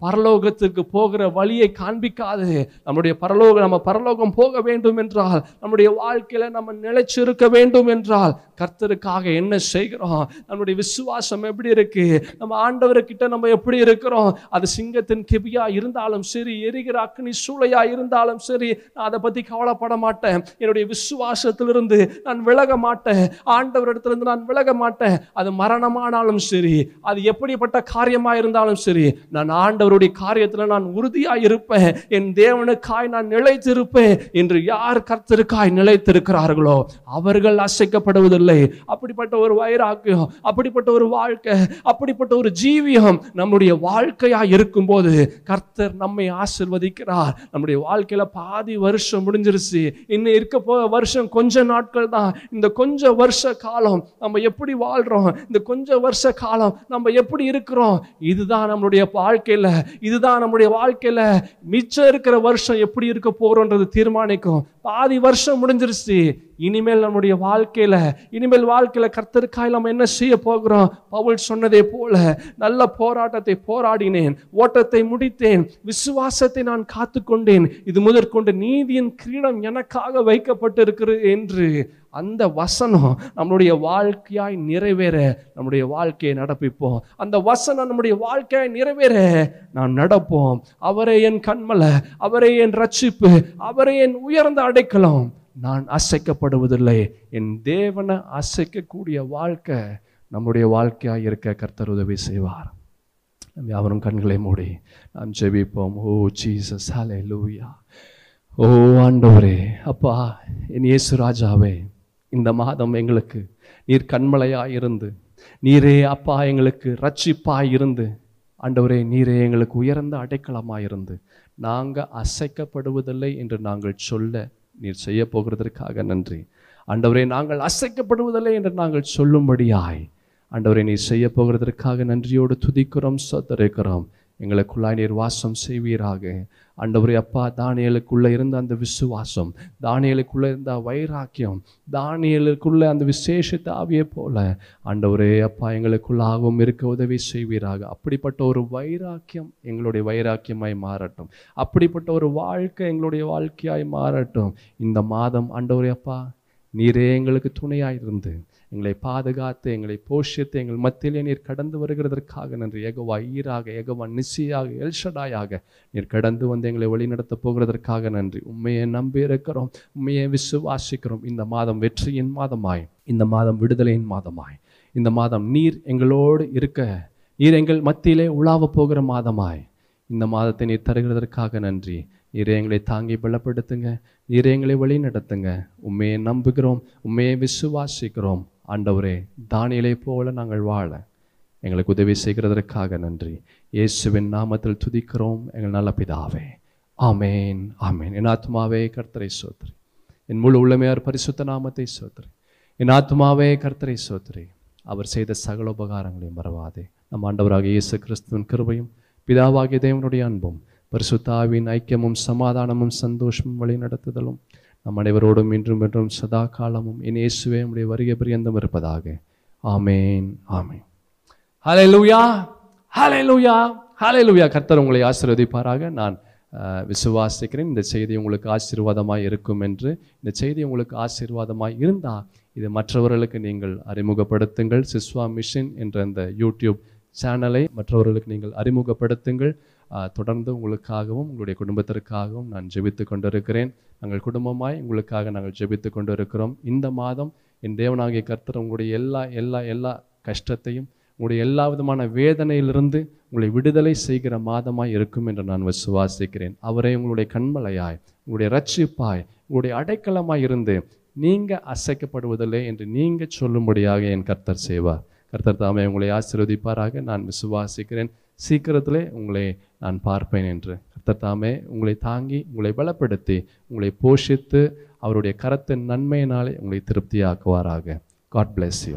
பரலோகத்துக்கு போகிற வழியை காண்பிக்காது. நம்முடைய பரலோகம் நம்ம பரலோகம் போக வேண்டும் என்றால் நம்முடைய வாழ்க்கையில் நம்ம நிலைச்சிருக்க வேண்டும் என்றால் கர்த்தருக்காக என்ன செய்கிறோம்? நம்முடைய விசுவாசம் எப்படி இருக்கு? நம்ம ஆண்டவர்கிட்ட நம்ம எப்படி இருக்கிறோம்? அது சிங்கத்தின் கிபியா இருந்தாலும் சரி எரிகிற அக்னி சூளையா இருந்தாலும் சரி நான் அதை பத்தி கவலைப்பட மாட்டேன். என்னுடைய விசுவாசத்திலிருந்து நான் விலக மாட்டேன். ஆண்டவரிடத்திலிருந்து நான் விலக மாட்டேன். அது மரணமானாலும் சரி அது எப்படிப்பட்ட காரியமா இருந்தாலும் சரி நான் ஆண்டவருடைய காரியத்துல நான் உறுதியா இருப்பேன். என் தேவனுக்காய் நான் நிலைத்திருப்பேன். என்று யார் கர்த்தருக்காய் நிலைத்திருக்கிறார்களோ அவர்கள் அசைக்கப்படுவதில்லை. அப்படிப்பட்ட ஒரு வைராக்கியம் அப்படிப்பட்ட ஒரு வாழ்க்கை அப்படிப்பட்ட ஒரு ஜீவியம் நம்முடைய வாழ்க்கையா இருக்கும்போது கர்த்தர் நம்மை ஆசிர்வதிக்கிறார். நம்முடைய வாழ்க்கையில பாதி வருஷம் முடிஞ்சிருச்சு. இன்னும் இருக்க போ வருஷம் கொஞ்ச நாட்கள் தான். இந்த கொஞ்ச வருஷ காலம் நம்ம எப்படி வாழ்றோம்? இந்த கொஞ்ச வருஷ காலம் நம்ம எப்படி இருக்கிறோம்? இதுதான் நம்மளுடைய வாழ்க்கையில இதுதான் நம்முடைய வாழ்க்கையில. மிச்சம் இருக்கிற வருஷம் எப்படி இருக்க போறோன்றது தீர்மானிக்கும். பாதி வருஷம் முடிஞ்சிருச்சு. இனிமேல் நம்முடைய வாழ்க்கையில இனிமேல் வாழ்க்கையில் கர்த்தருக்காய் நம்ம என்ன செய்ய போகிறோம்? பவுல் சொன்னதே போல நல்ல போராட்டத்தை போராடினேன் ஓட்டத்தை முடித்தேன் விசுவாசத்தை நான் காத்துக்கொண்டேன். இது முதற்கொண்டு நீதியின் கிரீடம் எனக்காக வைக்கப்பட்டிருக்கிறது என்று அந்த வசனம் நம்மளுடைய வாழ்க்கையாய் நிறைவேற நம்முடைய வாழ்க்கையை நடப்பிப்போம். அந்த வசனம் நம்முடைய வாழ்க்கையாய் நிறைவேற நாம் நடப்போம். அவரே என் கண்மலை அவரே என் ரட்சிப்பு அவரே என் உயர்ந்த அடைக்கலம். நான் அசைக்கப்படுவதில்லை என் தேவனை அசைக்கக்கூடிய வாழ்க்கை நம்முடைய வாழ்க்கையாக இருக்க கர்த்தர் உதவி செய்வார். நம் யாவரும் கண்களை மூடி நாம் ஜெபிப்போம். ஓ ஜீசஸ் ஹலே லூயா ஓ ஆண்டவரே அப்பா என் இயேசு ராஜாவே இந்த மாதம் எங்களுக்கு நீர் கண்மலையாக இருந்து நீரே அப்பா எங்களுக்கு ரட்சிப்பாக இருந்து ஆண்டவரே நீரே எங்களுக்கு உயர்ந்த அடைக்கலமாக இருந்து நாங்கள் அசைக்கப்படுவதில்லை என்று நாங்கள் சொல்ல நீர் செய்ய போகிறதற்காக நன்றி. ஆண்டவரே நாங்கள் அசைக்கப்படுவதில்லை என்று நாங்கள் சொல்லும்படியாய். ஆண்டவரை நீர் செய்ய போகிறதற்காக நன்றியோடு துதிக்கிறோம் சத்தரிக்கிறோம். எங்களுக்குள்ளாய் நீர் வாசம் செய்வீராக. ஆண்டவரே அப்பா தானியலுக்குள்ளே இருந்த அந்த விசுவாசம் தானியலுக்குள்ளே இருந்த வைராக்கியம் தானியலுக்குள்ளே அந்த விசேஷத்தாவியே ஆவியை போல அண்டவரே அப்பா எங்களுக்குள்ளாகவும் இருக்க உதவி செய்வீராக. அப்படிப்பட்ட ஒரு வைராக்கியம் எங்களுடைய வைராக்கியமாய் மாறட்டும். அப்படிப்பட்ட ஒரு வாழ்க்கை எங்களுடைய வாழ்க்கையாய் மாறட்டும். இந்த மாதம் அண்டவரே அப்பா நீரே எங்களுக்கு துணையாக இருந்து எங்களை பாதுகாத்து எங்களை போஷித்து எங்கள் மத்தியிலே நீர் கடந்து வருகிறதற்காக நன்றி. ஏகவா ஈராக ஏகவா நிசியாக எல்ஷடாயாக நீர் கடந்து வந்து எங்களை வழிநடத்த போகிறதற்காக நன்றி. உண்மையை நம்பி இருக்கிறோம் உண்மையை விசுவாசிக்கிறோம். இந்த மாதம் வெற்றியின் மாதமாய் இந்த மாதம் விடுதலையின் மாதமாய் இந்த மாதம் நீர் எங்களோடு இருக்க நீர் எங்கள் மத்தியிலே உலாவ போகிற மாதமாய் இந்த மாதத்தை நீர் தருகிறதற்காக நன்றி. நீரே எங்களை தாங்கி பலப்படுத்துங்க நீரே எங்களை வழி நடத்துங்க. உண்மையை நம்புகிறோம் உண்மையை விசுவாசிக்கிறோம். ஆண்டவரே தானியலை போல நாங்கள் வாழ எங்களுக்கு உதவி செய்கிறதற்காக நன்றி. இயேசுவின் நாமத்தில் துதிக்கிறோம் எங்கள் நல்ல பிதாவே. ஆமேன் ஆமேன். என் ஆத்மாவே கர்த்தரை சோத்ரி. என் முழு உள்ளமையார் பரிசுத்த நாமத்தை சோத்ரி. என் ஆத்மாவே கர்த்தரை சோத்ரி. அவர் செய்த சகல உபகாரங்களையும் மறவாதே. நம் ஆண்டவராக இயேசு கிறிஸ்துவின் கிருபையும் பிதாவாகிய தேவனுடைய அன்பும் பரிசுத்தாவின் ஐக்கியமும் சமாதானமும் சந்தோஷமும் வழி நடத்துதலும் நம் அனைவரோடும் இன்றும் என்றும் சதா காலமும் என் இயேசுவே நம்முடைய வருகை பிரியந்தம் இருப்பதாக. ஆமேன் ஆமேன். ஹலே லூயா ஹலே லூயா ஹலே லூயா கர்த்தர் உங்களை ஆசீர்வதிப்பாராக. நான் விசுவாசிக்கிறேன். இந்த செய்தி உங்களுக்கு ஆசீர்வாதமாக இருக்கும் என்று. இந்த செய்தி உங்களுக்கு ஆசீர்வாதமாக இருந்தால் இது மற்றவர்களுக்கு நீங்கள் அறிமுகப்படுத்துங்கள். சிஸ்வா மிஷன் என்ற அந்த யூடியூப் சேனலை மற்றவர்களுக்கு நீங்கள் அறிமுகப்படுத்துங்கள். தொடர்ந்து உங்களுக்காகவும் உங்களுடைய குடும்பத்திற்காகவும் நான் ஜெபித்து கொண்டிருக்கிறேன். நாங்கள் குடும்பமாய் உங்களுக்காக நாங்கள் ஜெபித்து கொண்டிருக்கிறோம். இந்த மாதம் என் தேவனாகிய கர்த்தர் உங்களுடைய எல்லா எல்லா எல்லா கஷ்டத்தையும் உங்களுடைய எல்லா விதமான வேதனையிலிருந்து உங்களை விடுதலை செய்கிற மாதமாய் இருக்கும் என்று நான் விசுவாசிக்கிறேன். அவரே உங்களுடைய கண்மலையாய் உங்களுடைய ரட்சிப்பாய் உங்களுடைய அடைக்கலமாய் இருந்து நீங்கள் அசைக்கப்படுவதில்லை என்று நீங்கள் சொல்லும்படியாக என் கர்த்தர் செய்வார். கர்த்தர் தாமே உங்களை ஆசீர்வதிப்பாராக. நான் விசுவாசிக்கிறேன். சீக்கிரத்திலே உங்களை நான் பார்ப்பேன் என்று. கர்த்தர் தாமே உங்களை தாங்கி உங்களை பலப்படுத்தி உங்களை போஷித்து அவருடைய கரத்தின் நன்மையினாலே உங்களை திருப்தியாக்குவாராக. God bless you